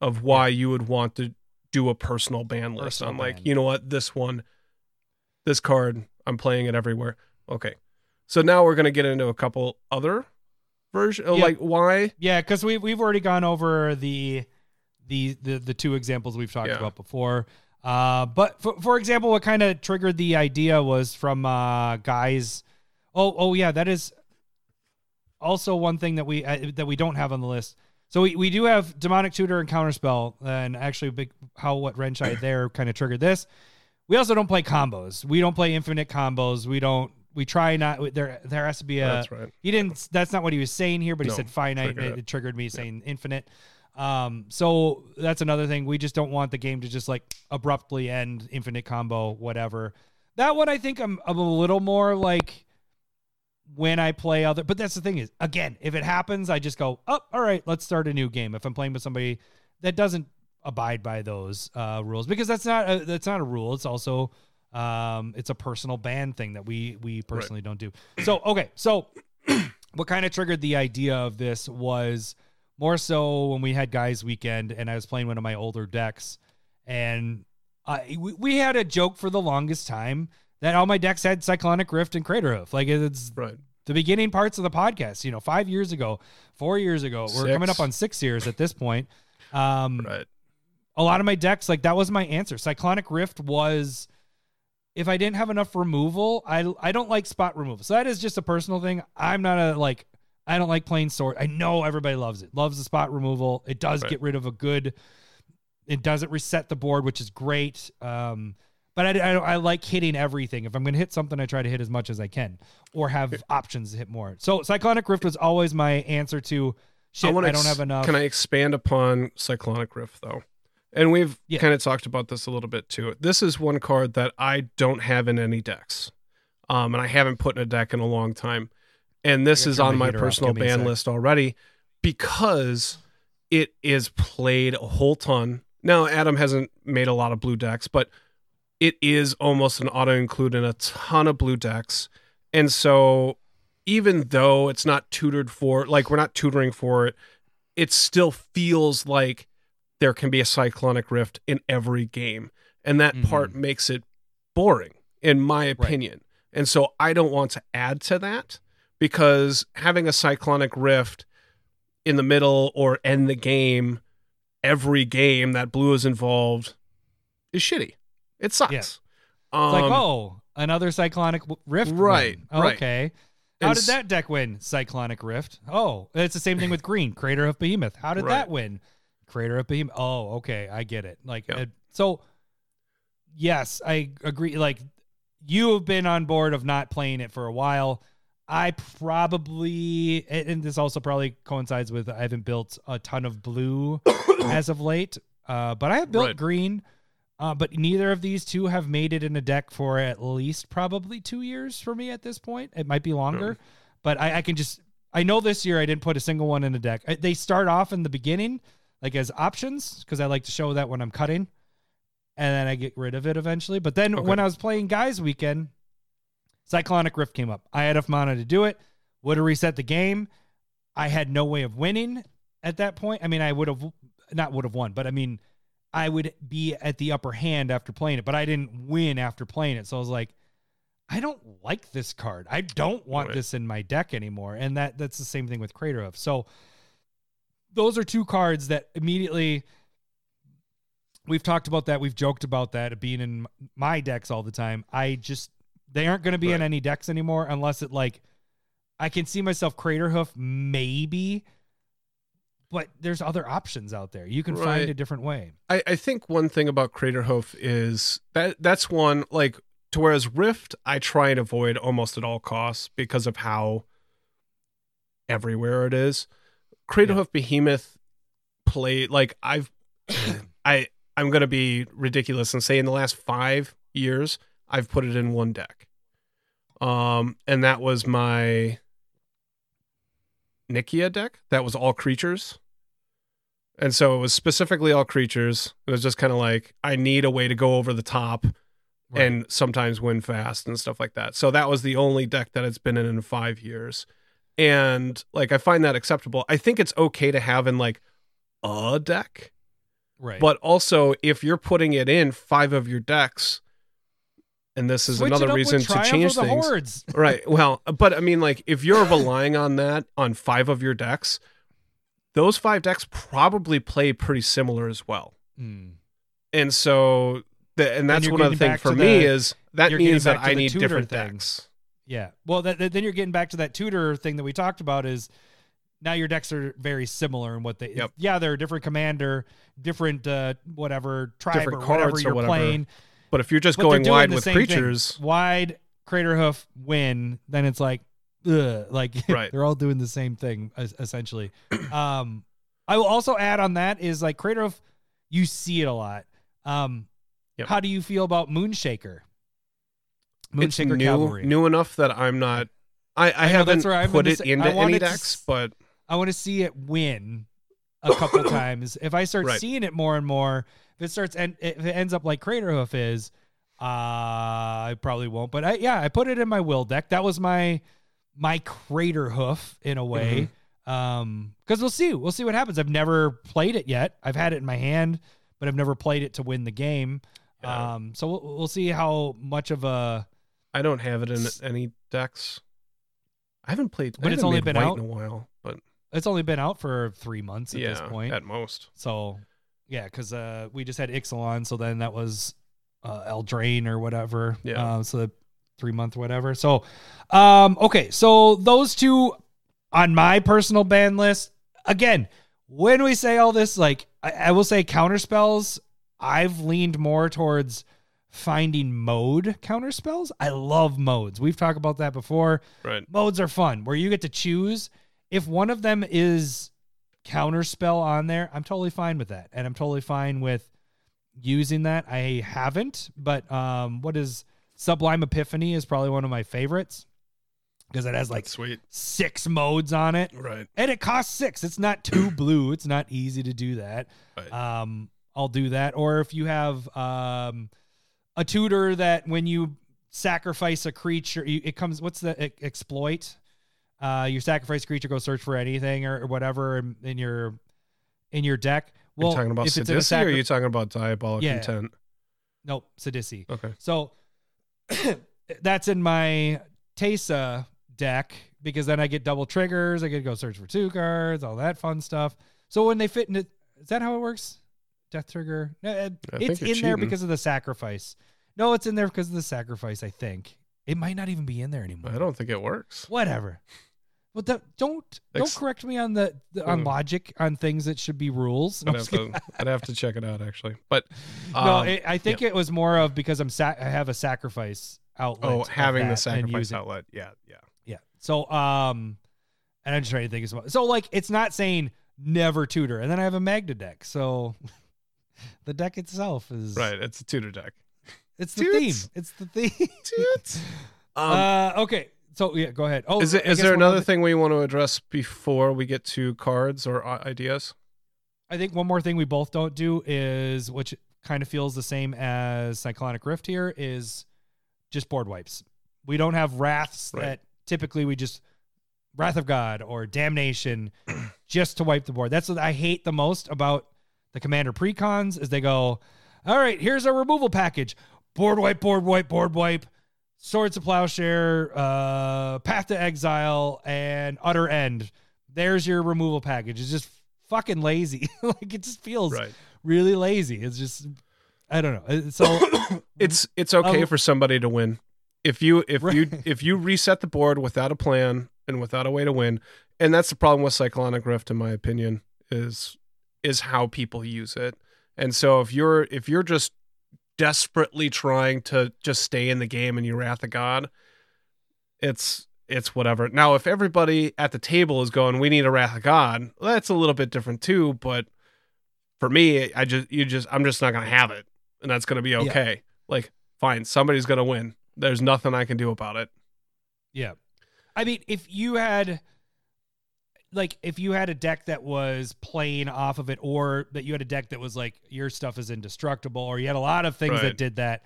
of why you would want to do a personal ban list. Personal on like ban. you know what? This one this card i'm playing it everywhere. Okay. So now we're going to get into a couple other version Yeah. like why Yeah, because we we've already gone over the the the, the two examples we've talked Yeah. about before. Uh, but for, for example, what kind of triggered the idea was from uh, guys. Oh, oh yeah, that is also one thing that we uh, that we don't have on the list. So we, we do have demonic tutor and counterspell, and actually, big how what wrench I there kind of triggered this. We also don't play combos. We don't play infinite combos. We don't. We try not. There there has to be a. that's right He didn't. That's not what he was saying here, but he said finite. and it. It, triggered me saying infinite. Um, so that's another thing. We just don't want the game to just like abruptly end, infinite combo, whatever. That one I think I'm, I'm a little more like when I play other. But that's the thing is, again, if it happens, I just go, oh, all right, let's start a new game. If I'm playing with somebody that doesn't abide by those uh, rules, because that's not a, that's not a rule. It's also um, it's a personal ban thing that we we personally don't do. So okay, so what kind of triggered the idea of this was more so when we had guys weekend and I was playing one of my older decks and I we, we had a joke for the longest time that all my decks had Cyclonic Rift and Craterhoof. Like it's Right. the beginning parts of the podcast, you know, five years ago, four years ago. We're coming up on six years at this point. Um, Right. a lot of my decks, like that was my answer. Cyclonic Rift was if I didn't have enough removal, I I don't like spot removal. So that is just a personal thing. I'm not a like I don't like playing sword. I know everybody loves it. Loves the spot removal. It does Right. get rid of a good it doesn't reset the board, which is great. Um but I, I, I like hitting everything. If I'm going to hit something, I try to hit as much as I can or have options to hit more. So Cyclonic Rift was always my answer to shit. I, wanna don't ex- have enough. Can I expand upon Cyclonic Rift though? And we've Yeah. kind of talked about this a little bit too. This is one card that I don't have in any decks, um, and I haven't put in a deck in a long time. And this is on my my heater off. personal Give me a ban list already because it is played a whole ton. Now, Adam hasn't made a lot of blue decks, but it is almost an auto include in a ton of blue decks. And so, even though it's not tutored for, like, we're not tutoring for it, it still feels like there can be a cyclonic rift in every game. And that Mhm. part makes it boring, in my opinion. And so, I don't want to add to that because having a cyclonic rift in the middle or end the game every game that blue is involved is shitty. It sucks. Yeah. It's Um, like, oh, another Cyclonic Rift. Right, win. right. Okay. How And did that deck win? Cyclonic Rift. Oh, it's the same thing with green. Craterhoof Behemoth. How did Right. that win? Craterhoof Behemoth. Oh, okay. I get it. Like, Yep. uh, so yes, I agree. Like, you have been on board of not playing it for a while. I probably, and and this also probably coincides with I haven't built a ton of blue as of late, uh, but I have built Right. green. Uh, but neither of these two have made it in a deck for at least probably two years for me at this point. It might be longer, but I, I can just I know this year I didn't put a single one in a deck. I, they start off in the beginning like as options because I like to show that when I'm cutting, and then I get rid of it eventually. But then Okay. when I was playing guys weekend, Cyclonic Rift came up. I had enough mana to do it. Would have reset the game. I had no way of winning at that point. I mean, I would have not would have won, but I mean, I would be at the upper hand after playing it, but I didn't win after playing it. So I was like, I don't like this card. I don't want Right. this in my deck anymore. And that that's the same thing with Craterhoof. So those are two cards that immediately we've talked about that. We've joked about that being in my decks all the time. I just they aren't going to be in any decks anymore unless it like I can see myself Crater Hoof maybe, but there's other options out there. You can find a different way. I, I think one thing about Craterhoof is that that's one like to whereas Rift I try and avoid almost at all costs because of how everywhere it is. Craterhoof Behemoth play like I've I I'm gonna be ridiculous and say in the last five years I've put it in one deck. Um and that was my Nikya deck. That was all creatures. And so it was specifically all creatures. It was just kind of like I need a way to go over the top and sometimes win fast and stuff like that. So that was the only deck that it's been in in 5 years. And like I find that acceptable. I think it's okay to have in like a deck, right. but also if you're putting it in 5 of your decks and this is Switch another reason to change things. Hordes. right. Well, but I mean, like, if you're relying on that on five of your decks, those five decks probably play pretty similar as well. Mm. And so, the, and that's you're one of the getting things for me the- is that means that I need different things. decks. Yeah. Well, that, that- then you're getting back to that tutor thing that we talked about is now your decks are very similar in what they Yep. yeah, they're a different commander, different uh whatever tribe Different or whatever you're whatever. playing. But if you're just But going wide with same thing. creatures, Wide crater hoof win, then it's like ugh, like Right. they're all doing the same thing essentially. um I will also add on that is like Crater hoof, you see it a lot. Um, Yep. How do you feel about Moonshaker? Moonshaker new, Cavalry. new enough that I'm not. I, I, I haven't where put it say- into any to decks, but I want to see it win a couple times. If I start Right. seeing it more and more, if it starts and if it ends up like Crater Hoof is, uh, I probably won't. But I, yeah, I put it in my will deck. That was my my Crater Hoof in a way. Mm-hmm. Um, because we'll see, we'll see what happens. I've never played it yet. I've had it in my hand, but I've never played it to win the game. Yeah. Um, so we'll, we'll see how much of a I don't have it in any decks. I haven't played, But it's only been out? in a while, but it's only been out for three months at yeah, this point. at most. So, yeah, because uh, we just had Ixalan, so then that was uh, Eldraine or whatever. Yeah. Uh, so the three month whatever. So, um, okay, so those two on my personal ban list. Again, when we say all this, like I, I will say counter spells. I've leaned more towards finding mode counter spells. I love modes. We've talked about that before Right. modes are fun where you get to choose if one of them is counter spell on there i'm totally fine with that and i'm totally fine with using that i haven't but um what is sublime epiphany is probably one of my favorites because it has like That's sweet. six modes on it Right. and it costs six it's not too blue it's not easy to do that Right. um i'll do that or if you have um a tutor that when you sacrifice a creature you, it comes what's the e- exploit uh your sacrifice creature go search for anything or, or whatever in, in your in your deck Well, you talking about if it's in a Sidisi or are you talking about Diabolic Yeah. Intent? nope Sidisi. Okay. So that's in my Teysa deck because then I get double triggers. I get to go search for two cards, all that fun stuff. So when they fit into, is that how it works? Death trigger. No, it- it's in you're there because of the sacrifice. No, it's in there because of the sacrifice. I think it might not even be in there anymore. I don't think it works. Whatever. Well, don't don't, don't correct me on the, the on Mm. logic on things that should be rules. No, I'd have, to, I'd have to check it out actually. But no um, it, I think it was more of because I'm sa- I have a sacrifice outlet. oh, having the sacrifice outlet. Yeah, yeah. Yeah. So um, and I'm just trying to think of some. So like, it's not saying never tutor, and then I have a Magda deck. So the deck itself is Right. It's a tutor deck. It's the Toots. theme. It's the theme. Um, uh, okay. So yeah, go ahead. Oh, is it I is guess there another other- thing we want to address before we get to cards or uh, ideas? I think one more thing we both don't do is, which kind of feels the same as Cyclonic Rift here, is just board wipes. We don't have wraths Right. that typically we just Wrath of God or Damnation just to wipe the board. That's what I hate the most about the Commander precons is they go, all right, here's our removal package: board wipe, board wipe, board wipe, Swords of Plowshare, uh, Path to Exile, and Utter End. There's your removal package. It's just fucking lazy. like it just feels Right. really lazy. It's just I don't know. So It's it's okay Oh. for somebody to win. If you if you if you reset the board without a plan and without a way to win, and that's the problem with Cyclonic Rift, in my opinion, is is how people use it. And so if you're if you're just desperately trying to just stay in the game and you wrath of God, it's it's whatever. Now if everybody at the table is going, we need a wrath of God, well, that's a little bit different too. But for me, I just you just I'm just not gonna have it, and that's gonna be okay. Like fine, somebody's gonna win. There's nothing I can do about it. Yeah. I mean, if you had like if you had a deck that was playing off of it or that you had a deck that was like your stuff is indestructible or you had a lot of things that did that,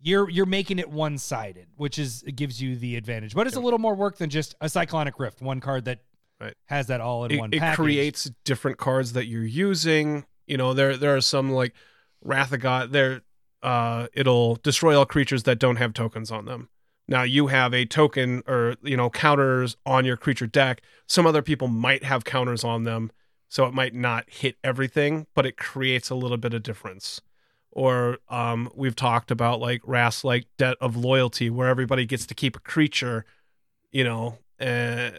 you're you're making it one-sided, which is it gives you the advantage. But it's a little more work than just a cyclonic rift, one card that Right. has that all in It, one it package. creates different cards that you're using. You know, there there are some like Wrath of God. There, uh, it'll destroy all creatures that don't have tokens on them. Now you have a token or you know counters on your creature deck. Some other people might have counters on them, so it might not hit everything, but it creates a little bit of difference. Or um, we've talked about like Wrath, like Debt of Loyalty, where everybody gets to keep a creature. You know, uh,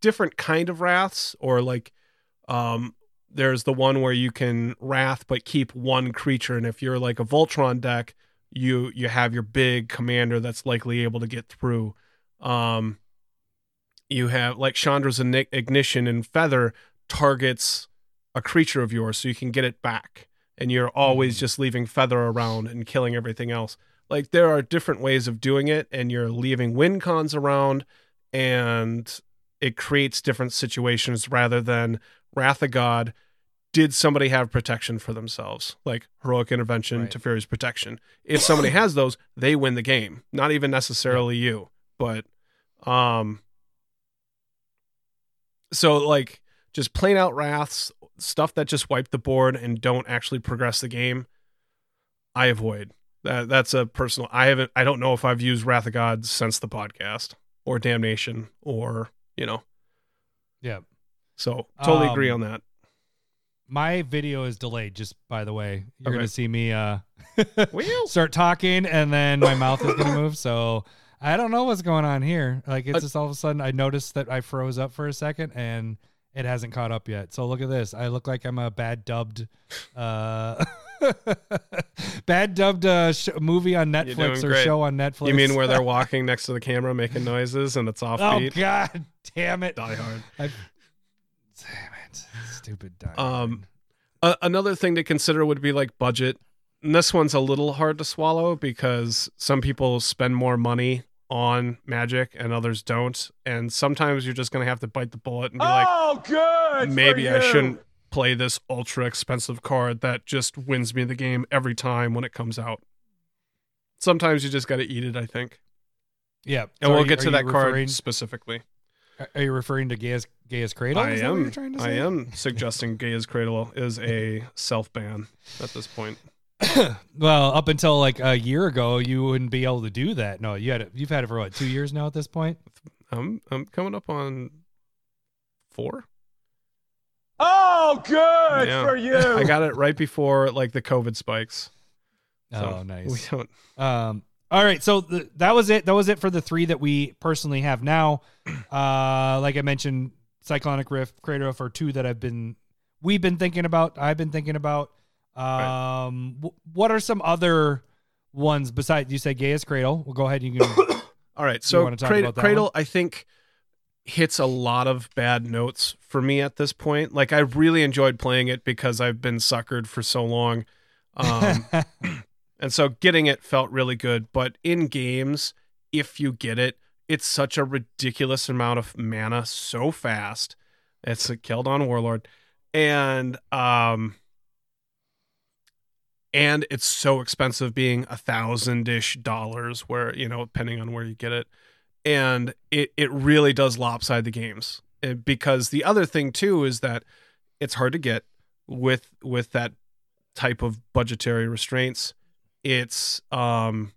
different kind of wraths or like um there's the one where you can wrath but keep one creature and if you're like a voltron deck you you have your big commander that's likely able to get through. Um you have like chandra's ignition and feather targets a creature of yours so you can get it back. And you're always Mhm. just leaving feather around and killing everything else. Like there are different ways of doing it and you're leaving win cons around and it creates different situations rather than wrath of god did somebody have protection for themselves? Like heroic intervention Right. Teferi's protection. If somebody has those they win the game. Not even necessarily you but um so like just plain out wraths stuff that just wipe the board and don't actually progress the game i avoid. That that's a personal i haven't i don't know if i've used wrath of god since the podcast or damnation or you know. Yeah. so totally agree Um, on that My video is delayed, just by the way. You're Okay. gonna see me uh start talking and then my mouth is gonna move. So I don't know what's going on here. Like it's Uh, just all of a sudden I noticed that I froze up for a second and it hasn't caught up yet. So look at this. I look like I'm a bad dubbed uh bad dubbed uh sh- movie on Netflix or great. show on Netflix. you mean where they're walking next to the camera making noises and it's Oh offbeat god damn it. die hard I, damn. Stupid die Um, A another thing to consider would be like budget. And this one's a little hard to swallow because some people spend more money on magic and others don't. And sometimes you're just going to have to bite the bullet and be like, Oh, good. maybe I shouldn't play this ultra expensive card that just wins me the game every time when it comes out. Sometimes you just got to eat it, I think. Yeah. And So we'll are get to are you that card specifically. Are you referring to Gaea's, Gaea's Cradle? I Is that what am. you're trying to I am suggesting Gaea's Cradle is a self ban at this point. well, up until like a year ago, you wouldn't be able to do that. No, you had it. You've had it for what two years now at this point. I'm I'm coming up on four. Oh, good Yeah. for you. I got it right before like the COVID spikes. So oh, We don't. Um, all right, so the, that was it. That was it for the three that we personally have now. Uh, like I mentioned, Cyclonic Rift, Craterhoof are two that I've been, we've been thinking about. I've been thinking about. Um, wh- what are some other ones besides you said Gaea's Cradle? We'll go ahead. And you can. All right. So Cradle, Cradle I think hits a lot of bad notes for me at this point. Like I really enjoyed playing it because I've been suckered for so long. Um, and so getting it felt really good. But in games, if you get it, it's such a ridiculous amount of mana so fast. It's a Keldon Warlord. And um and it's so expensive being a thousand ish dollars where you know depending on where you get it and it it really does lopside the games Uh, because the other thing too is that it's hard to get with with that type of budgetary restraints it's um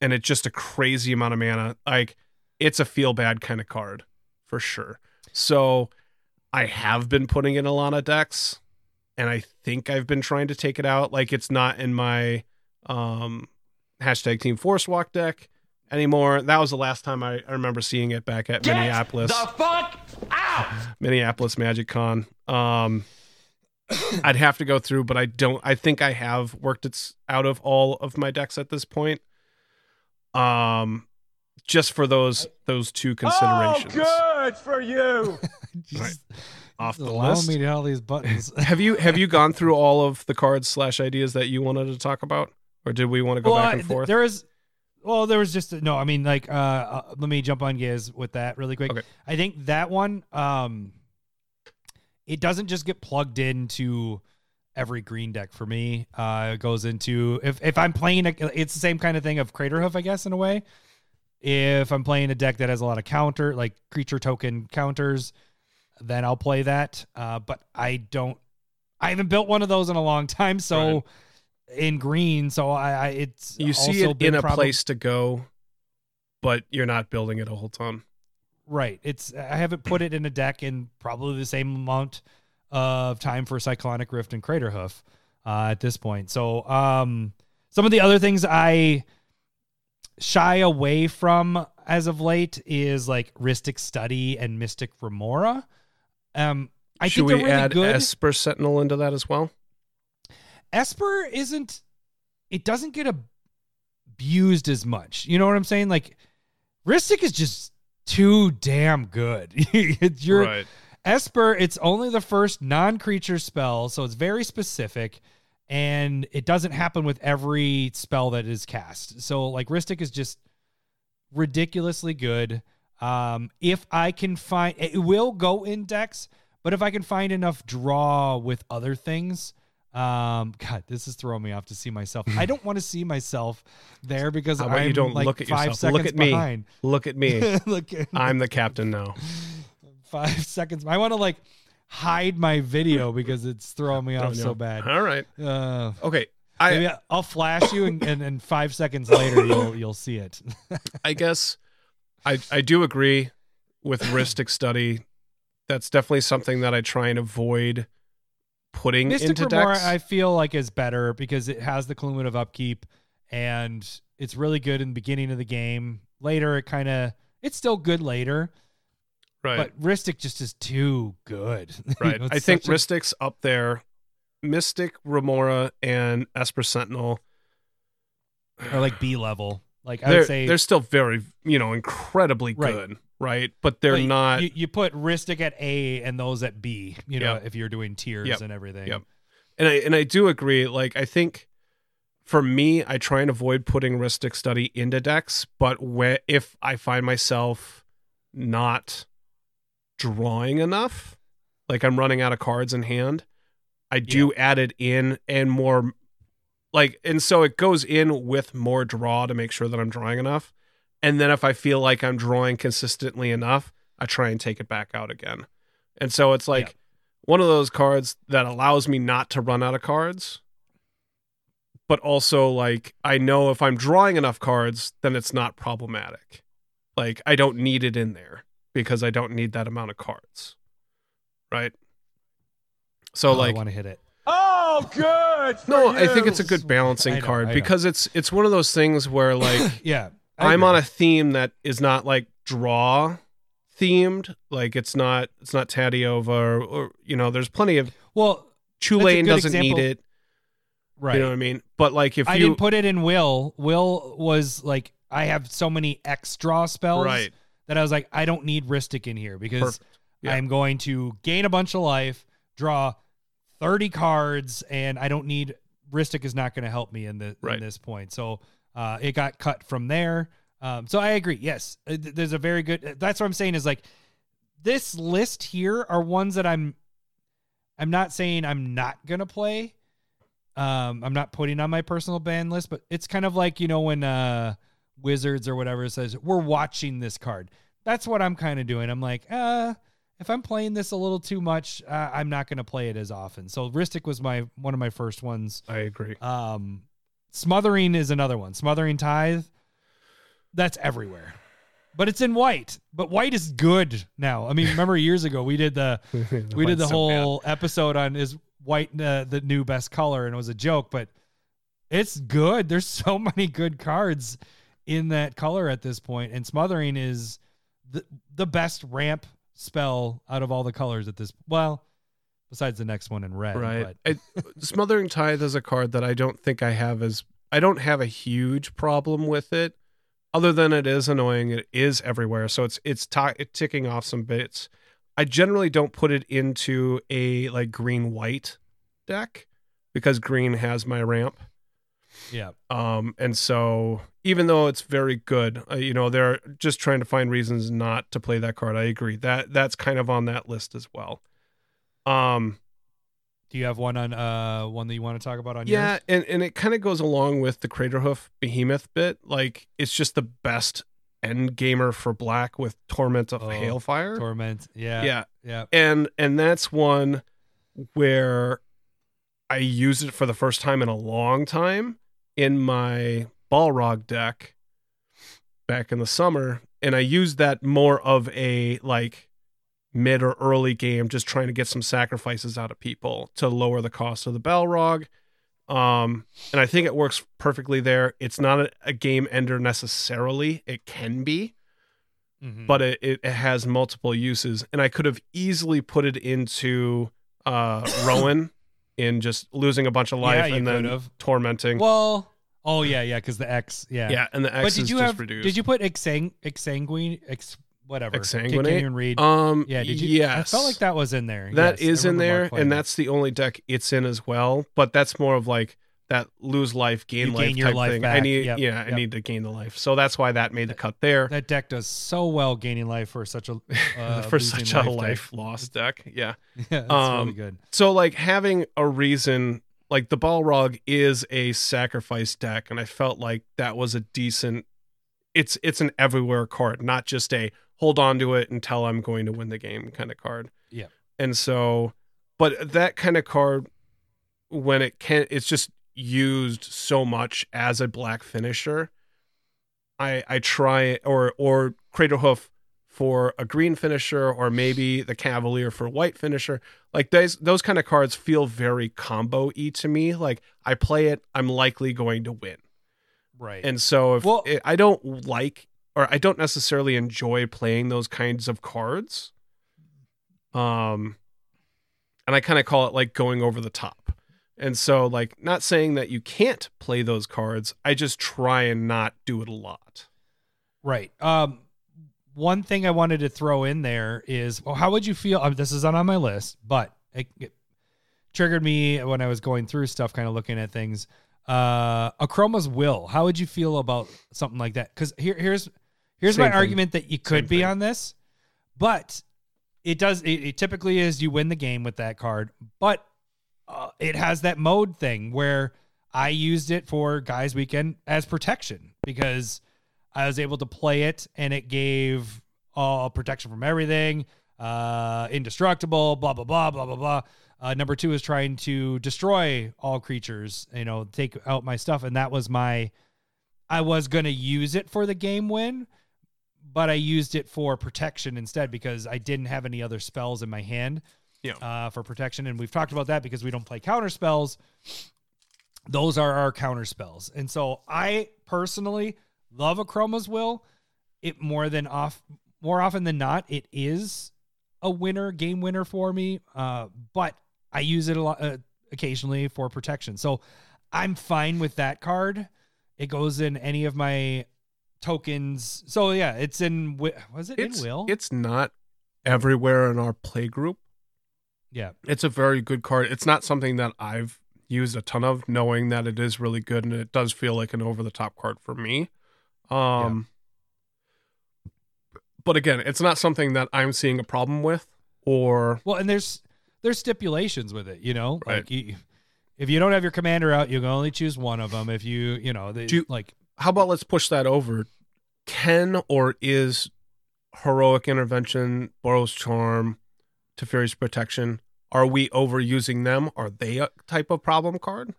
and it's just a crazy amount of mana like it's a feel bad kind of card for sure so i have been putting in a lot of decks and I think I've been trying to take it out. Like it's not in my um hashtag Team Force Walk deck anymore. That was the last time I, I remember seeing it back at Get Minneapolis the fuck out. Minneapolis Magic Con. Um I'd have to go through, but I don't I think I have worked it out of all of my decks at this point. Um just for those those two considerations. Oh, good for you. Just- Off the allow list. me to all these buttons. have you have you gone through all of the cards slash ideas that you wanted to talk about, or did we want to go well, back I- and forth? there is. Well, there was just no. I mean, like, uh, uh let me jump on Giz with that really quick. Okay. I think that one, um, it doesn't just get plugged into every green deck for me. Uh, it goes into if if I'm playing, a, it's the same kind of thing of Crater Hoof, I guess, in a way. If I'm playing a deck that has a lot of counter, like creature token counters, then I'll play that. Uh, but I don't. I haven't built one of those in a long time, so Right. in green, so I, I it's you see it in a prob- place to go, but you're not building it a whole ton. Right. It's I haven't put it in a deck in probably the same amount of time for Cyclonic Rift and Crater Hoof uh, at this point. So um, some of the other things I shy away from as of late is like Rhystic Study and Mystic Remora. Um, I Should think we really add good. Esper Sentinel into that as well? Esper isn't it doesn't get abused as much. You know what I'm saying? Like Rhystic is just too damn good. You're right. Esper, it's only the first non-creature spell, so it's very specific, and it doesn't happen with every spell that is cast. So like Rhystic is just ridiculously good. Um, if I can find, it will go in decks, but if I can find enough draw with other things, um, God, this is throwing me off to see myself. I don't want to see myself there because How about I'm you don't like look at five yourself? seconds Look at me. behind. Look at me. Look at I'm the captain now. five seconds. I want to like hide my video because it's throwing me off so bad. All right. Uh, Okay. maybe I I'll flash you, and, and, and five seconds later you'll you'll see it. I guess I I do agree with Rhystic study. That's definitely something that I try and avoid putting Mystic into Remora, decks. I feel like is better because it has the cumulative upkeep, and it's really good in the beginning of the game. Later, it kind of it's still good later, right. but Rhystic just is too good. You right. know, I think a- Rhystic's up there. Mystic, Remora, and Esper Sentinel. or like B level. Like I they're, would say, they're still very, you know, incredibly Right. good, right? But they're But not. You, you put Rhystic at A and those at B. You know, Yep. if you're doing tiers Yep. and everything. Yep. and I and I do agree. Like I think for me, I try and avoid putting Rhystic Study into decks, but where if I find myself not drawing enough, like I'm running out of cards in hand, I do add it in and more like and so it goes in with more draw to make sure that I'm drawing enough. And then if I feel like I'm drawing consistently enough, I try and take it back out again. And so it's like Yep. one of those cards that allows me not to run out of cards. But also like I know if I'm drawing enough cards, then it's not problematic. Like I don't need it in there because I don't need that amount of cards. Right? So Oh, like I want to hit it. Oh, good. for no, I think it's a good balancing know, card because it's it's one of those things where like Yeah. I'm on a theme that is not like draw themed. Like it's not it's not Tatyova or, or you know, there's plenty of well, Chulane doesn't example. need it. right. You know what I mean? But like if I you didn't put it in Will. Will was like, I have so many X draw spells right, that I was like, I don't need Rhystic in here because Yeah. I'm going to gain a bunch of life, draw 30 cards, and I don't need Rhystic is not going to help me in the Right. in this point. So uh, it got cut from there. Um, so I agree. Yes, Uh, there's a very good. That's what I'm saying is like this list here are ones that I'm. I'm not saying I'm not gonna play. Um, I'm not putting on my personal ban list, but it's kind of like you know when uh Wizards or whatever says we're watching this card. That's what I'm kind of doing. I'm like, uh, if I'm playing this a little too much, uh, I'm not going to play it as often. So Rhystic was my one of my first ones. I agree. Um, Smothering is another one. Smothering Tithe, that's everywhere, but it's in white. But white is good now. I mean, remember years ago we did the we did the whole episode on is white uh, the new best color, and it was a joke, but it's good. There's so many good cards in that color at this point, and Smothering is the the best ramp spell out of all the colors at this. Well, besides the next one in red, Right. I, Smothering Tithe is a card that I don't think I have as I don't have a huge problem with it, other than it is annoying. It is everywhere, so it's it's ti ticking off some bits. I generally don't put it into a like green white deck because green has my ramp. yeah, Um, and so even though it's very good, uh, you know, they're just trying to find reasons not to play that card. I agree that that's kind of on that list as well. Um, do you have one on uh one that you want to talk about on yeah, yours? and and it kind of goes along with the Craterhoof Behemoth bit. Like it's just the best end gamer for black with Torment of Oh, Hailfire. Torment, yeah, yeah, yeah. and and that's one where I used it for the first time in a long time in my Balrog deck back in the summer, and I used that more of a like mid or early game, just trying to get some sacrifices out of people to lower the cost of the Balrog. Um, and I think it works perfectly there. It's not a, a game ender necessarily. It can be, Mhm. but it, it has multiple uses and i could have easily put it into uh rowan in just losing a bunch of life yeah, and then have. tormenting Well, oh yeah, yeah, because the X, yeah, yeah and the But x did is you just have? reduced Did you put exang exsanguine ex whatever. Exsanguinate? Can't even read. Um, yeah, did you? Yes, I felt like that was in there. That Yes, is in there, and that. that's the only deck it's in as well. But that's more of like that lose life, gain You life gain your type life thing. I need, Yep, yeah, I need to gain the life. So that's why that made the cut there that deck does so well gaining life for such a uh, for such a life loss deck. Yeah. Yeah, that's Um, really good. So like having a reason, like the Balrog is a sacrifice deck, and I felt like that was a decent. It's it's an everywhere card, not just a hold on to it until I'm going to win the game kind of card. Yeah. And so, but that kind of card, when it can, it's just used so much as a black finisher. I I try or or Craterhoof for a green finisher, or maybe the Cavalier for white finisher. Like those those kind of cards feel very combo y to me. Like I play it, I'm likely going to win. Right. And so if Well- it, I don't like or I don't necessarily enjoy playing those kinds of cards. Um and I kind of call it like going over the top. And so like not saying that you can't play those cards, I just try and not do it a lot. Right. Um, one thing I wanted to throw in there is, well, how would you feel? Uh, this is not on my list, but it, it triggered me when I was going through stuff, kind of looking at things. Uh, Akroma's Will. How would you feel about something like that? Because here, here's here's Same my thing. argument that you could Same be thing. on this, but it does. It, it typically is you win the game with that card, but uh, it has that mode thing where I used it for guys weekend as protection because I was able to play it and it gave all protection from everything, uh, indestructible, blah blah blah blah blah blah. Uh, number two is trying to destroy all creatures, you know, take out my stuff, and that was my. I was gonna use it for the game win, but I used it for protection instead because I didn't have any other spells in my hand Yeah. uh, for protection. And we've talked about that because we don't play counter spells. Those are our counter spells. And so I personally love Akroma's Will. It more than off more often than not, it is a winner, game winner for me. Uh, but I use it a lot uh, occasionally for protection. So I'm fine with that card. It goes in any of my tokens. So yeah, it's in. Was it It's in Will? it's not everywhere in our play group. yeah. It's a very good card. It's not something that I've used a ton of, knowing that it is really good and it does feel like an over the top card for me. Um but again, it's not something that I'm seeing a problem with or Well, and there's there's stipulations with it, you know, Right. like you, if you don't have your commander out, you can only choose one of them. If you, you know, they, you- like how about let's push that over? Can or is heroic intervention, Boros charm, Teferi's protection? Are we overusing them? Are they a type of problem card?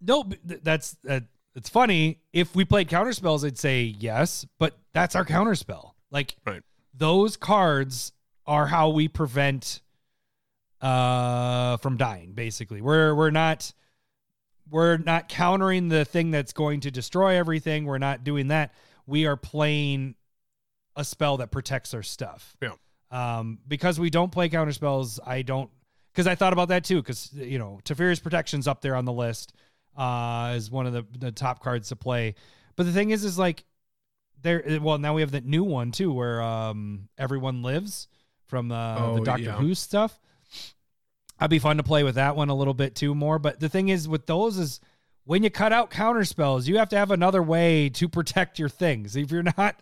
no, that's uh, it's funny. If we played counter spells, I'd say yes, but that's our counter spell. Like Right. those cards are how we prevent uh from dying. Basically, we're we're not we're not countering the thing that's going to destroy everything. We're not doing that. We are playing a spell that protects our stuff. Yeah. Um, because we don't play counter spells, I don't. Because I thought about that too. Because you know, Teferi's protection's up there on the list uh, as one of the the top cards to play. But the thing is, is like there. Well, now we have that new one too, where um everyone lives from uh, the Oh, Doctor yeah. Who stuff. I'd be fun to play with that one a little bit too more. But the thing is with those is when you cut out counter spells, you have to have another way to protect your things. If you're not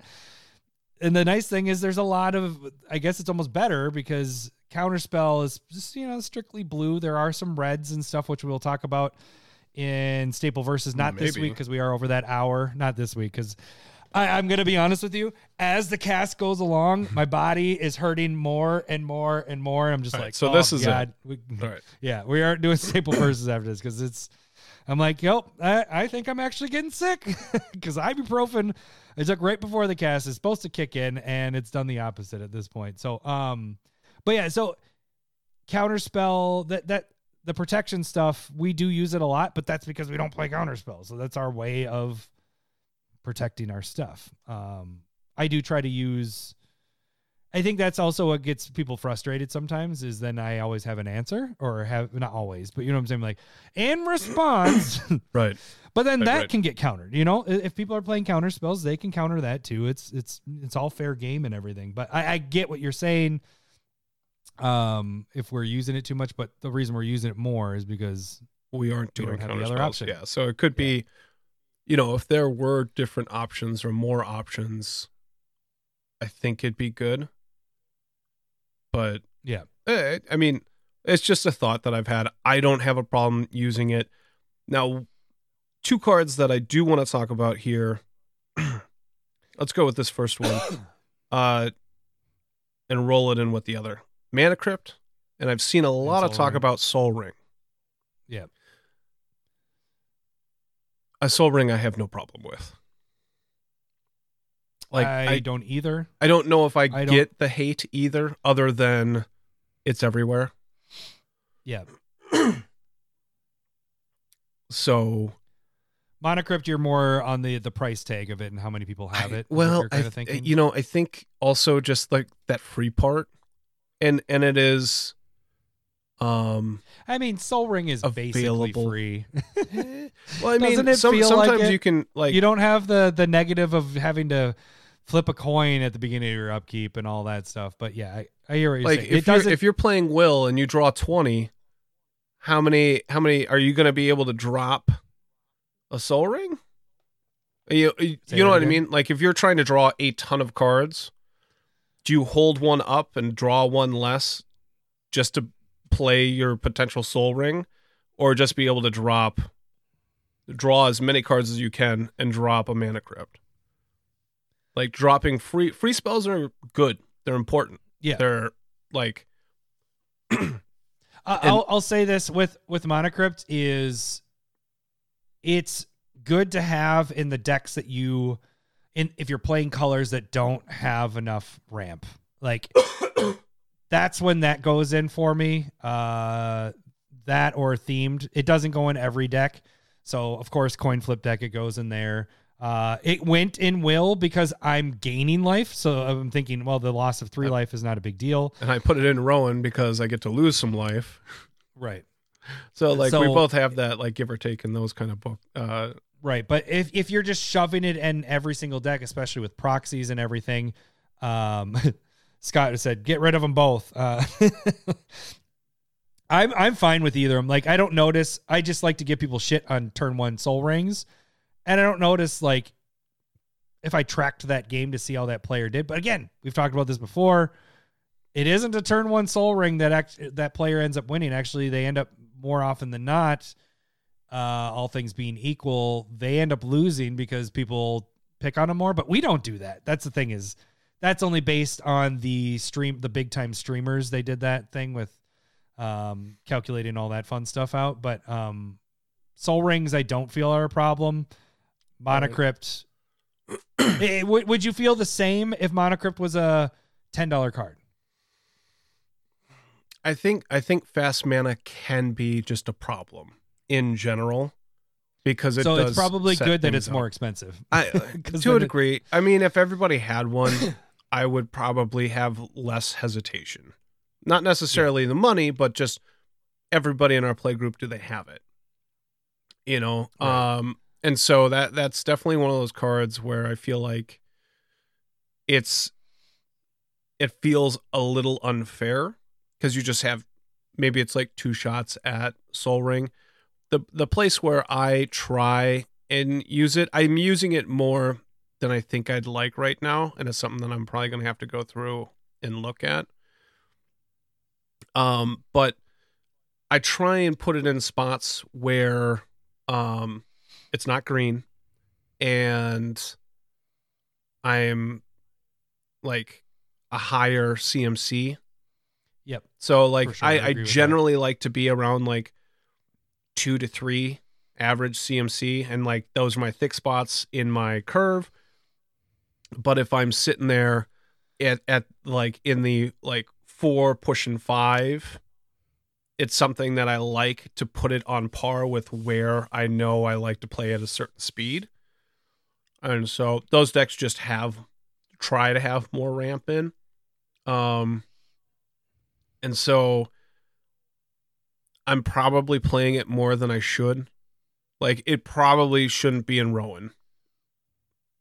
and the nice thing is there's a lot of I guess it's almost better because counterspell is just you know strictly blue. There are some reds and stuff which we'll talk about in Staple versus not this week because we are over that hour. Not this week because I'm gonna be honest with you. As the cast goes along, my body is hurting more and more and more. I'm just All right, like, so oh, this is it. God. We- All right. yeah, we aren't doing staple verses after this because it's. I'm like, yep, I, I think I'm actually getting sick because ibuprofen I took right before the cast is supposed to kick in, and it's done the opposite at this point. So, um, but yeah, so counterspell that that the protection stuff we do use it a lot, but that's because we don't play counterspell, so that's our way of protecting our stuff. Um, I do try to use. I think that's also what gets people frustrated sometimes is then I always have an answer or have not always, but you know what I'm saying? Like, in response, Right. But then Right, that right. can get countered. You know, if people are playing counter spells, they can counter that too. It's it's it's all fair game and everything. But I, I get what you're saying. Um, if we're using it too much, but the reason we're using it more is because we aren't We doing the counter other spells. option. Yeah, so it could be, you know, if there were different options or more options, I think it'd be good. But Yeah. eh, I mean, it's just a thought that I've had. I don't have a problem using it. Now, two cards that I do want to talk about here. Let's go with this first one, uh, and roll it in with the other. Mana Crypt, and I've seen a lot of talk Ring. about Soul Ring. Yeah. A soul ring I have no problem with. Like I, I, don't either. I don't know if I, I get the hate either, other than it's everywhere. Yeah. So Mana Crypt, you're more on the the price tag of it and how many people have I- it. what well, I, kind of th- thinking. you know, I think also just like that free part, and and it is, um, I mean, Soul Ring is basically available. free. well, I mean, some, like sometimes it? you can like you don't have the the negative of having to flip a coin at the beginning of your upkeep and all that stuff. But yeah, I, I hear what you're like saying. if it you're if you're playing will and you draw 20 how many how many are you going to be able to drop a soul ring you, you you know what i mean like if you're trying to draw a ton of cards do you hold one up and draw one less just to play your potential soul ring or just be able to drop draw as many cards as you can and drop a mana crypt. Like dropping free free spells are good. They're important. Yeah, they're like I- I'll I'll say this with with Mana Crypt is it's good to have in the decks that you in if you're playing colors that don't have enough ramp. Like that's when that goes in for me. Uh that or themed. It doesn't go in every deck. So of course coin flip deck it goes in there. Uh it went in will because I'm gaining life. So I'm thinking, well, the loss of 3 life is not a big deal. and I put it in Rowan because I get to lose some life. Right. So like we both have that like give or take in those kind of book. Uh, Right, but if if you're just shoving it in every single deck, especially with proxies and everything, um, Scott said get rid of them both. Uh, I'm I'm fine with either. I'm like I don't notice. I just like to give people shit on turn one soul rings, and I don't notice like if I tracked that game to see how that player did. But again, we've talked about this before. It isn't a turn one soul ring that act, that player ends up winning. Actually, they end up more often than not uh, all things being equal, they end up losing because people pick on them more. But we don't do that. That's the thing is that's only based on the stream, the big time streamers. They did that thing with um, calculating all that fun stuff out. But um, soul rings, I don't feel are a problem. Mana Crypt. Eh, would, would you feel the same if Mana Crypt was a ten dollar card? I think I think fast mana can be just a problem in general because it so it's probably good that it's up. more expensive. I, to a degree. I mean, if everybody had one, I would probably have less hesitation. Not necessarily the money, but just everybody in our play group. Do they have it? You know, Right. um, and so that that's definitely one of those cards where I feel like it's it feels a little unfair because you just have maybe it's like two shots at Soul Ring. The the place where I try and use it, I'm using it more than I think I'd like right now, and it's something that I'm probably gonna have to go through and look at. Um, but I try and put it in spots where um it's not green and I'm like a higher CMC. Yep. So like sure, I I, I, with that. generally like to be around like two to three average CMC and like those are my thick spots in my curve. But if I'm sitting there at at like in the like four pushing five, it's something that I like to put it on par with where I know I like to play at a certain speed. And so those decks just have try to have more ramp in. Um and so I'm probably playing it more than I should. like it probably shouldn't be in Rowan.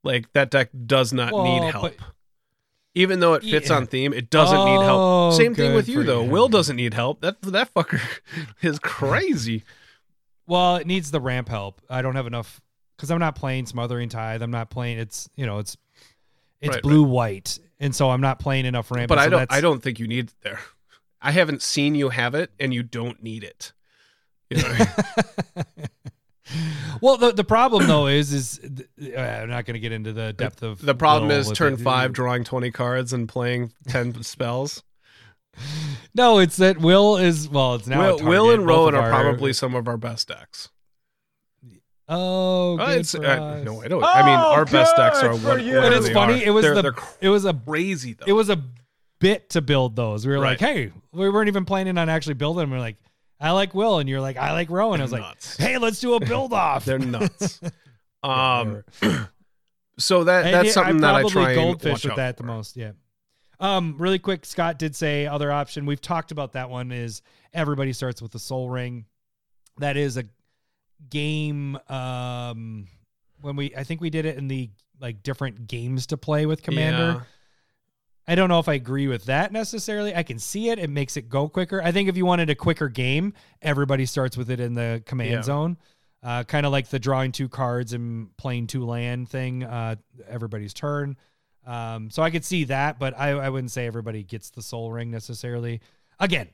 Like that deck does not Well, need help. but- Even though it fits Yeah. on theme, it doesn't need Oh, help. Same thing with you though. you. Will doesn't need help. That that fucker is crazy. Well, it needs the ramp help. I don't have enough because I'm not playing Smothering Tithe. I'm not playing. It's you know it's it's Right, blue white, and so I'm not playing enough ramp. but so I don't I don't think you need it there. I haven't seen you have it and you don't need it. You know what I mean? well, the the problem though is is uh, I'm not going to get into the depth of the problem is turn 5 drawing 20 cards and playing 10 spells. No, it's that Will is well. It's now a Will, Will and Both Rowan are probably some of our best decks. Oh, Uh, it's for uh, us. no, I don't. I mean, Oh, our best decks are good what, for you. what it's funny, are. it was they're, the- they're It was a crazy though. it was a bit to build those. We were like, hey, we weren't even planning on actually building them. We are like, I like Will, and you're like, I like Rowan. I was like, nuts. hey, let's do a build off. They're nuts. Um, so that that's yeah, something that I try and goldfish with that the most. Yeah. Um, really quick, Scott did say other option. We've talked about that one. Is everybody starts with the Soul Ring? That is a game. Um, when we, I think we did it in the like different games to play with Commander. Yeah. I don't know if I agree with that necessarily. I can see it. It makes it go quicker. I think if you wanted a quicker game, everybody starts with it in the command Yeah. zone. Uh, kind of like the drawing two cards and playing two land thing, uh, everybody's turn. Um, so I could see that, but I, I wouldn't say everybody gets the soul ring necessarily. Again,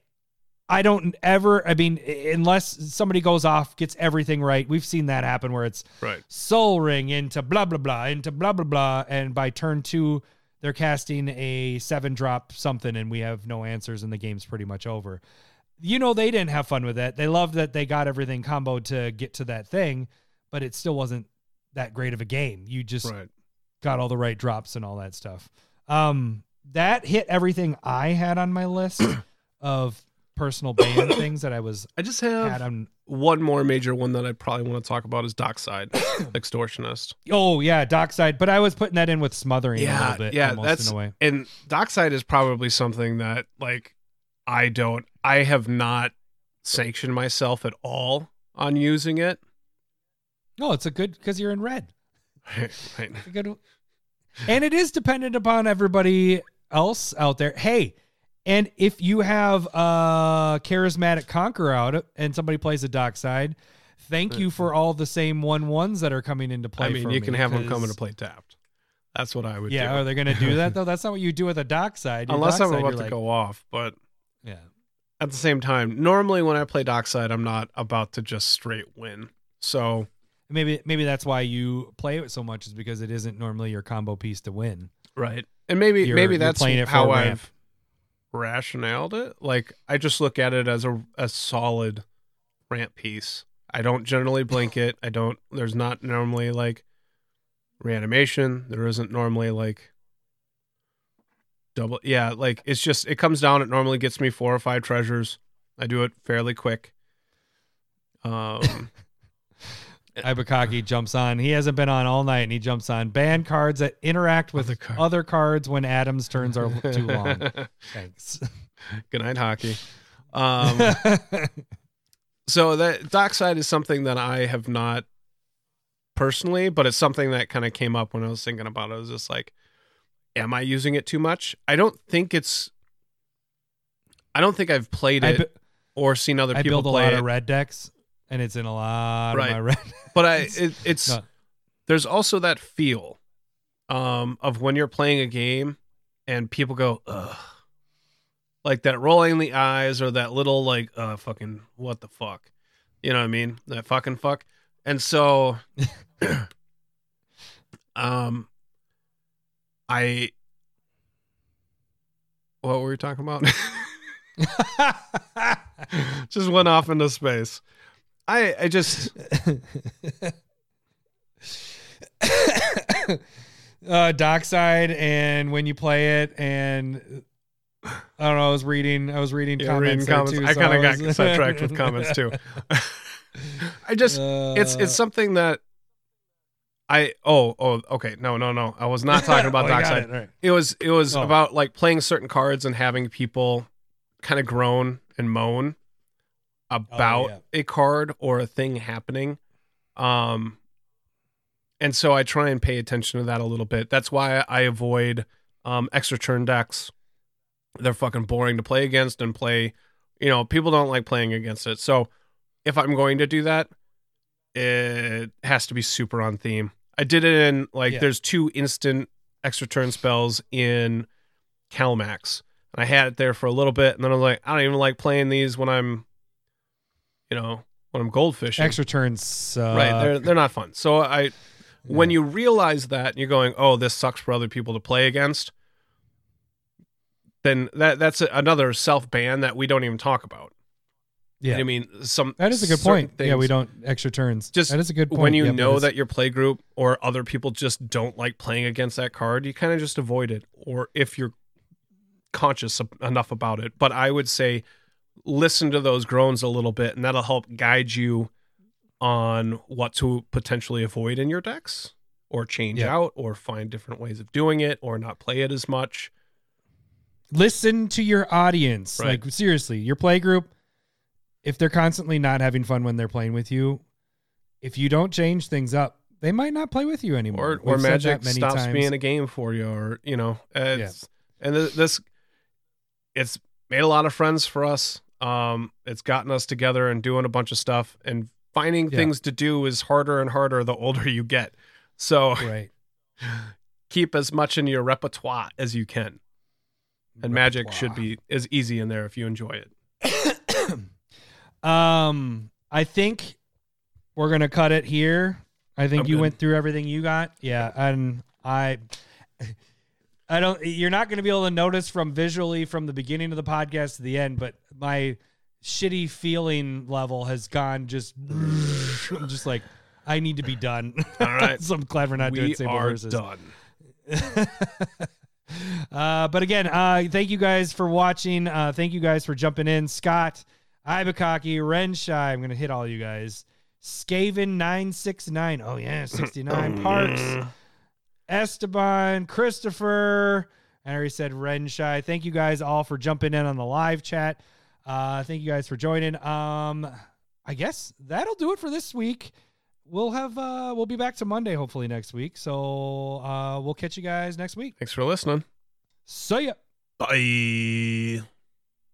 I don't ever, I mean, unless somebody goes off, gets everything right. We've seen that happen where it's Right. soul ring into blah blah blah into blah blah blah and by turn two they're casting a seven drop something and we have no answers and the game's pretty much over. You know they didn't have fun with that. They loved that they got everything comboed to get to that thing but it still wasn't that great of a game. You just Right. got all the right drops and all that stuff. Um that hit everything i had on my list of personal ban things that i was I just had have on one more major one that I probably want to talk about is Dockside, Extortionist. Oh yeah, dockside. But I was putting that in with smothering a Yeah, little bit. yeah, almost that's in a way. and Dockside is probably something that like I don't I have not sanctioned myself at all on using it. No, it's a good because you're in red. right. Good, and it is dependent upon everybody else out there. Hey, and if you have a charismatic conqueror out and somebody plays a dockside, thank you for all the same one ones that are coming into play. I mean, you me, can have them coming to play tapped. That's what I would do. Yeah, do. are they going to do that though? That's not what you do with a dockside. Your Unless I'm dockside, about to like- go off, but Yeah. at the same time, normally when I play Dockside, I'm not about to just straight win. So Maybe maybe that's why you play it so much is because it isn't normally your combo piece to win. right, and maybe You're- maybe that's playing it for how ramp. I've rationaled it. Like I just look at it as a a solid rant piece. I don't generally blink it. I don't. There's not normally like reanimation. There isn't normally like double. Yeah, like it's just it comes down. It normally gets me four or five treasures. I do it fairly quick. Um. Ibukaki jumps on. He hasn't been on all night and he jumps on. Ban cards that interact with Other other, cards. when Adam's turns are too long. Thanks. Good night, hockey. Um, so that dockside is something that I have not personally, but it's something that kind of came up when I was thinking about it. I was just like, am I using it too much? I don't think it's. I don't think I've played it bu- or seen other I people build a play lot it, of red decks and it's in a lot Right. of my red. but I it, it's No. there's also that feel um of when you're playing a game and people go ugh like that rolling the eyes or that little like uh fucking what the fuck you know what i mean that fucking fuck and so um i what were we talking about just went off into space i i just uh, dockside and when you play it and I don't know. I was reading. I was reading Yeah, comments. reading comments. too, I so kind of got sidetracked with comments too. I just it's Uh, it's something that I oh oh okay no no no I was not talking about Oh, dockside. it, right. It was it was Oh. about like playing certain cards and having people kind of groan and moan about Oh, yeah. a card or a thing happening Um, and so I try and pay attention to that a little bit. That's why I avoid um, extra turn decks. They're fucking boring to play against and play. You know, people don't like playing against it. So if I'm going to do that, it has to be super on theme. I did it in like Yeah. there's two instant extra turn spells in Kalamax. And I had it there for a little bit, and then I was like, I don't even like playing these when I'm, you know, when I'm goldfishing. Extra turns. Uh, right? They're they're not fun. So I, when you realize that, and you're going, oh, this sucks for other people to play against. Then that that's another self ban that we don't even talk about. yeah. I mean, some that is a good point. yeah, we don't extra turns. Just that is a good point. when you Yep, know that your play group or other people just don't like playing against that card, you kind of just avoid it. Or if you're conscious enough about it, but I would say listen to those groans a little bit, and that'll help guide you on what to potentially avoid in your decks, or change Yeah. out, or find different ways of doing it, or not play it as much. listen to your audience. Right. Like seriously, your play group. If they're constantly not having fun when they're playing with you, if you don't change things up, they might not play with you anymore. or or magic stops times. being a game for you or you know it's, and this it's made a lot of friends for us um it's gotten us together and doing a bunch of stuff and finding Yeah. things to do is harder and harder the older you get so right. keep as much in your repertoire as you can and magic should be as easy in there if you enjoy it Um, I think we're gonna cut it here. I think I'm you good. went through everything you got. Yeah, and I, I don't. You're not gonna be able to notice from visually from the beginning of the podcast to the end, but my shitty feeling level has gone just. I'm just like, I need to be done. All right. so I'm glad we're not doing we are verses. done uh, but again, uh, thank you guys for watching. Uh, thank you guys for jumping in. Scott, Ibukaki, Renshai. I'm going to hit all you guys. Skaven969. Oh, yeah. 69. Parks. Esteban. Christopher. And I already said Renshai. Thank you guys all for jumping in on the live chat. Uh, thank you guys for joining. Um, I guess that'll do it for this week. We'll have uh we'll be back to Monday hopefully next week. So uh we'll catch you guys next week. thanks for listening See ya. bye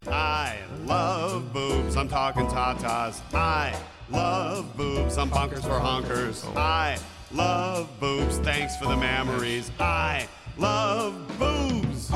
I love boobs, I'm talking tatas. I love boobs, I'm bonkers for honkers. I love boobs, thanks for the memories. I love boobs.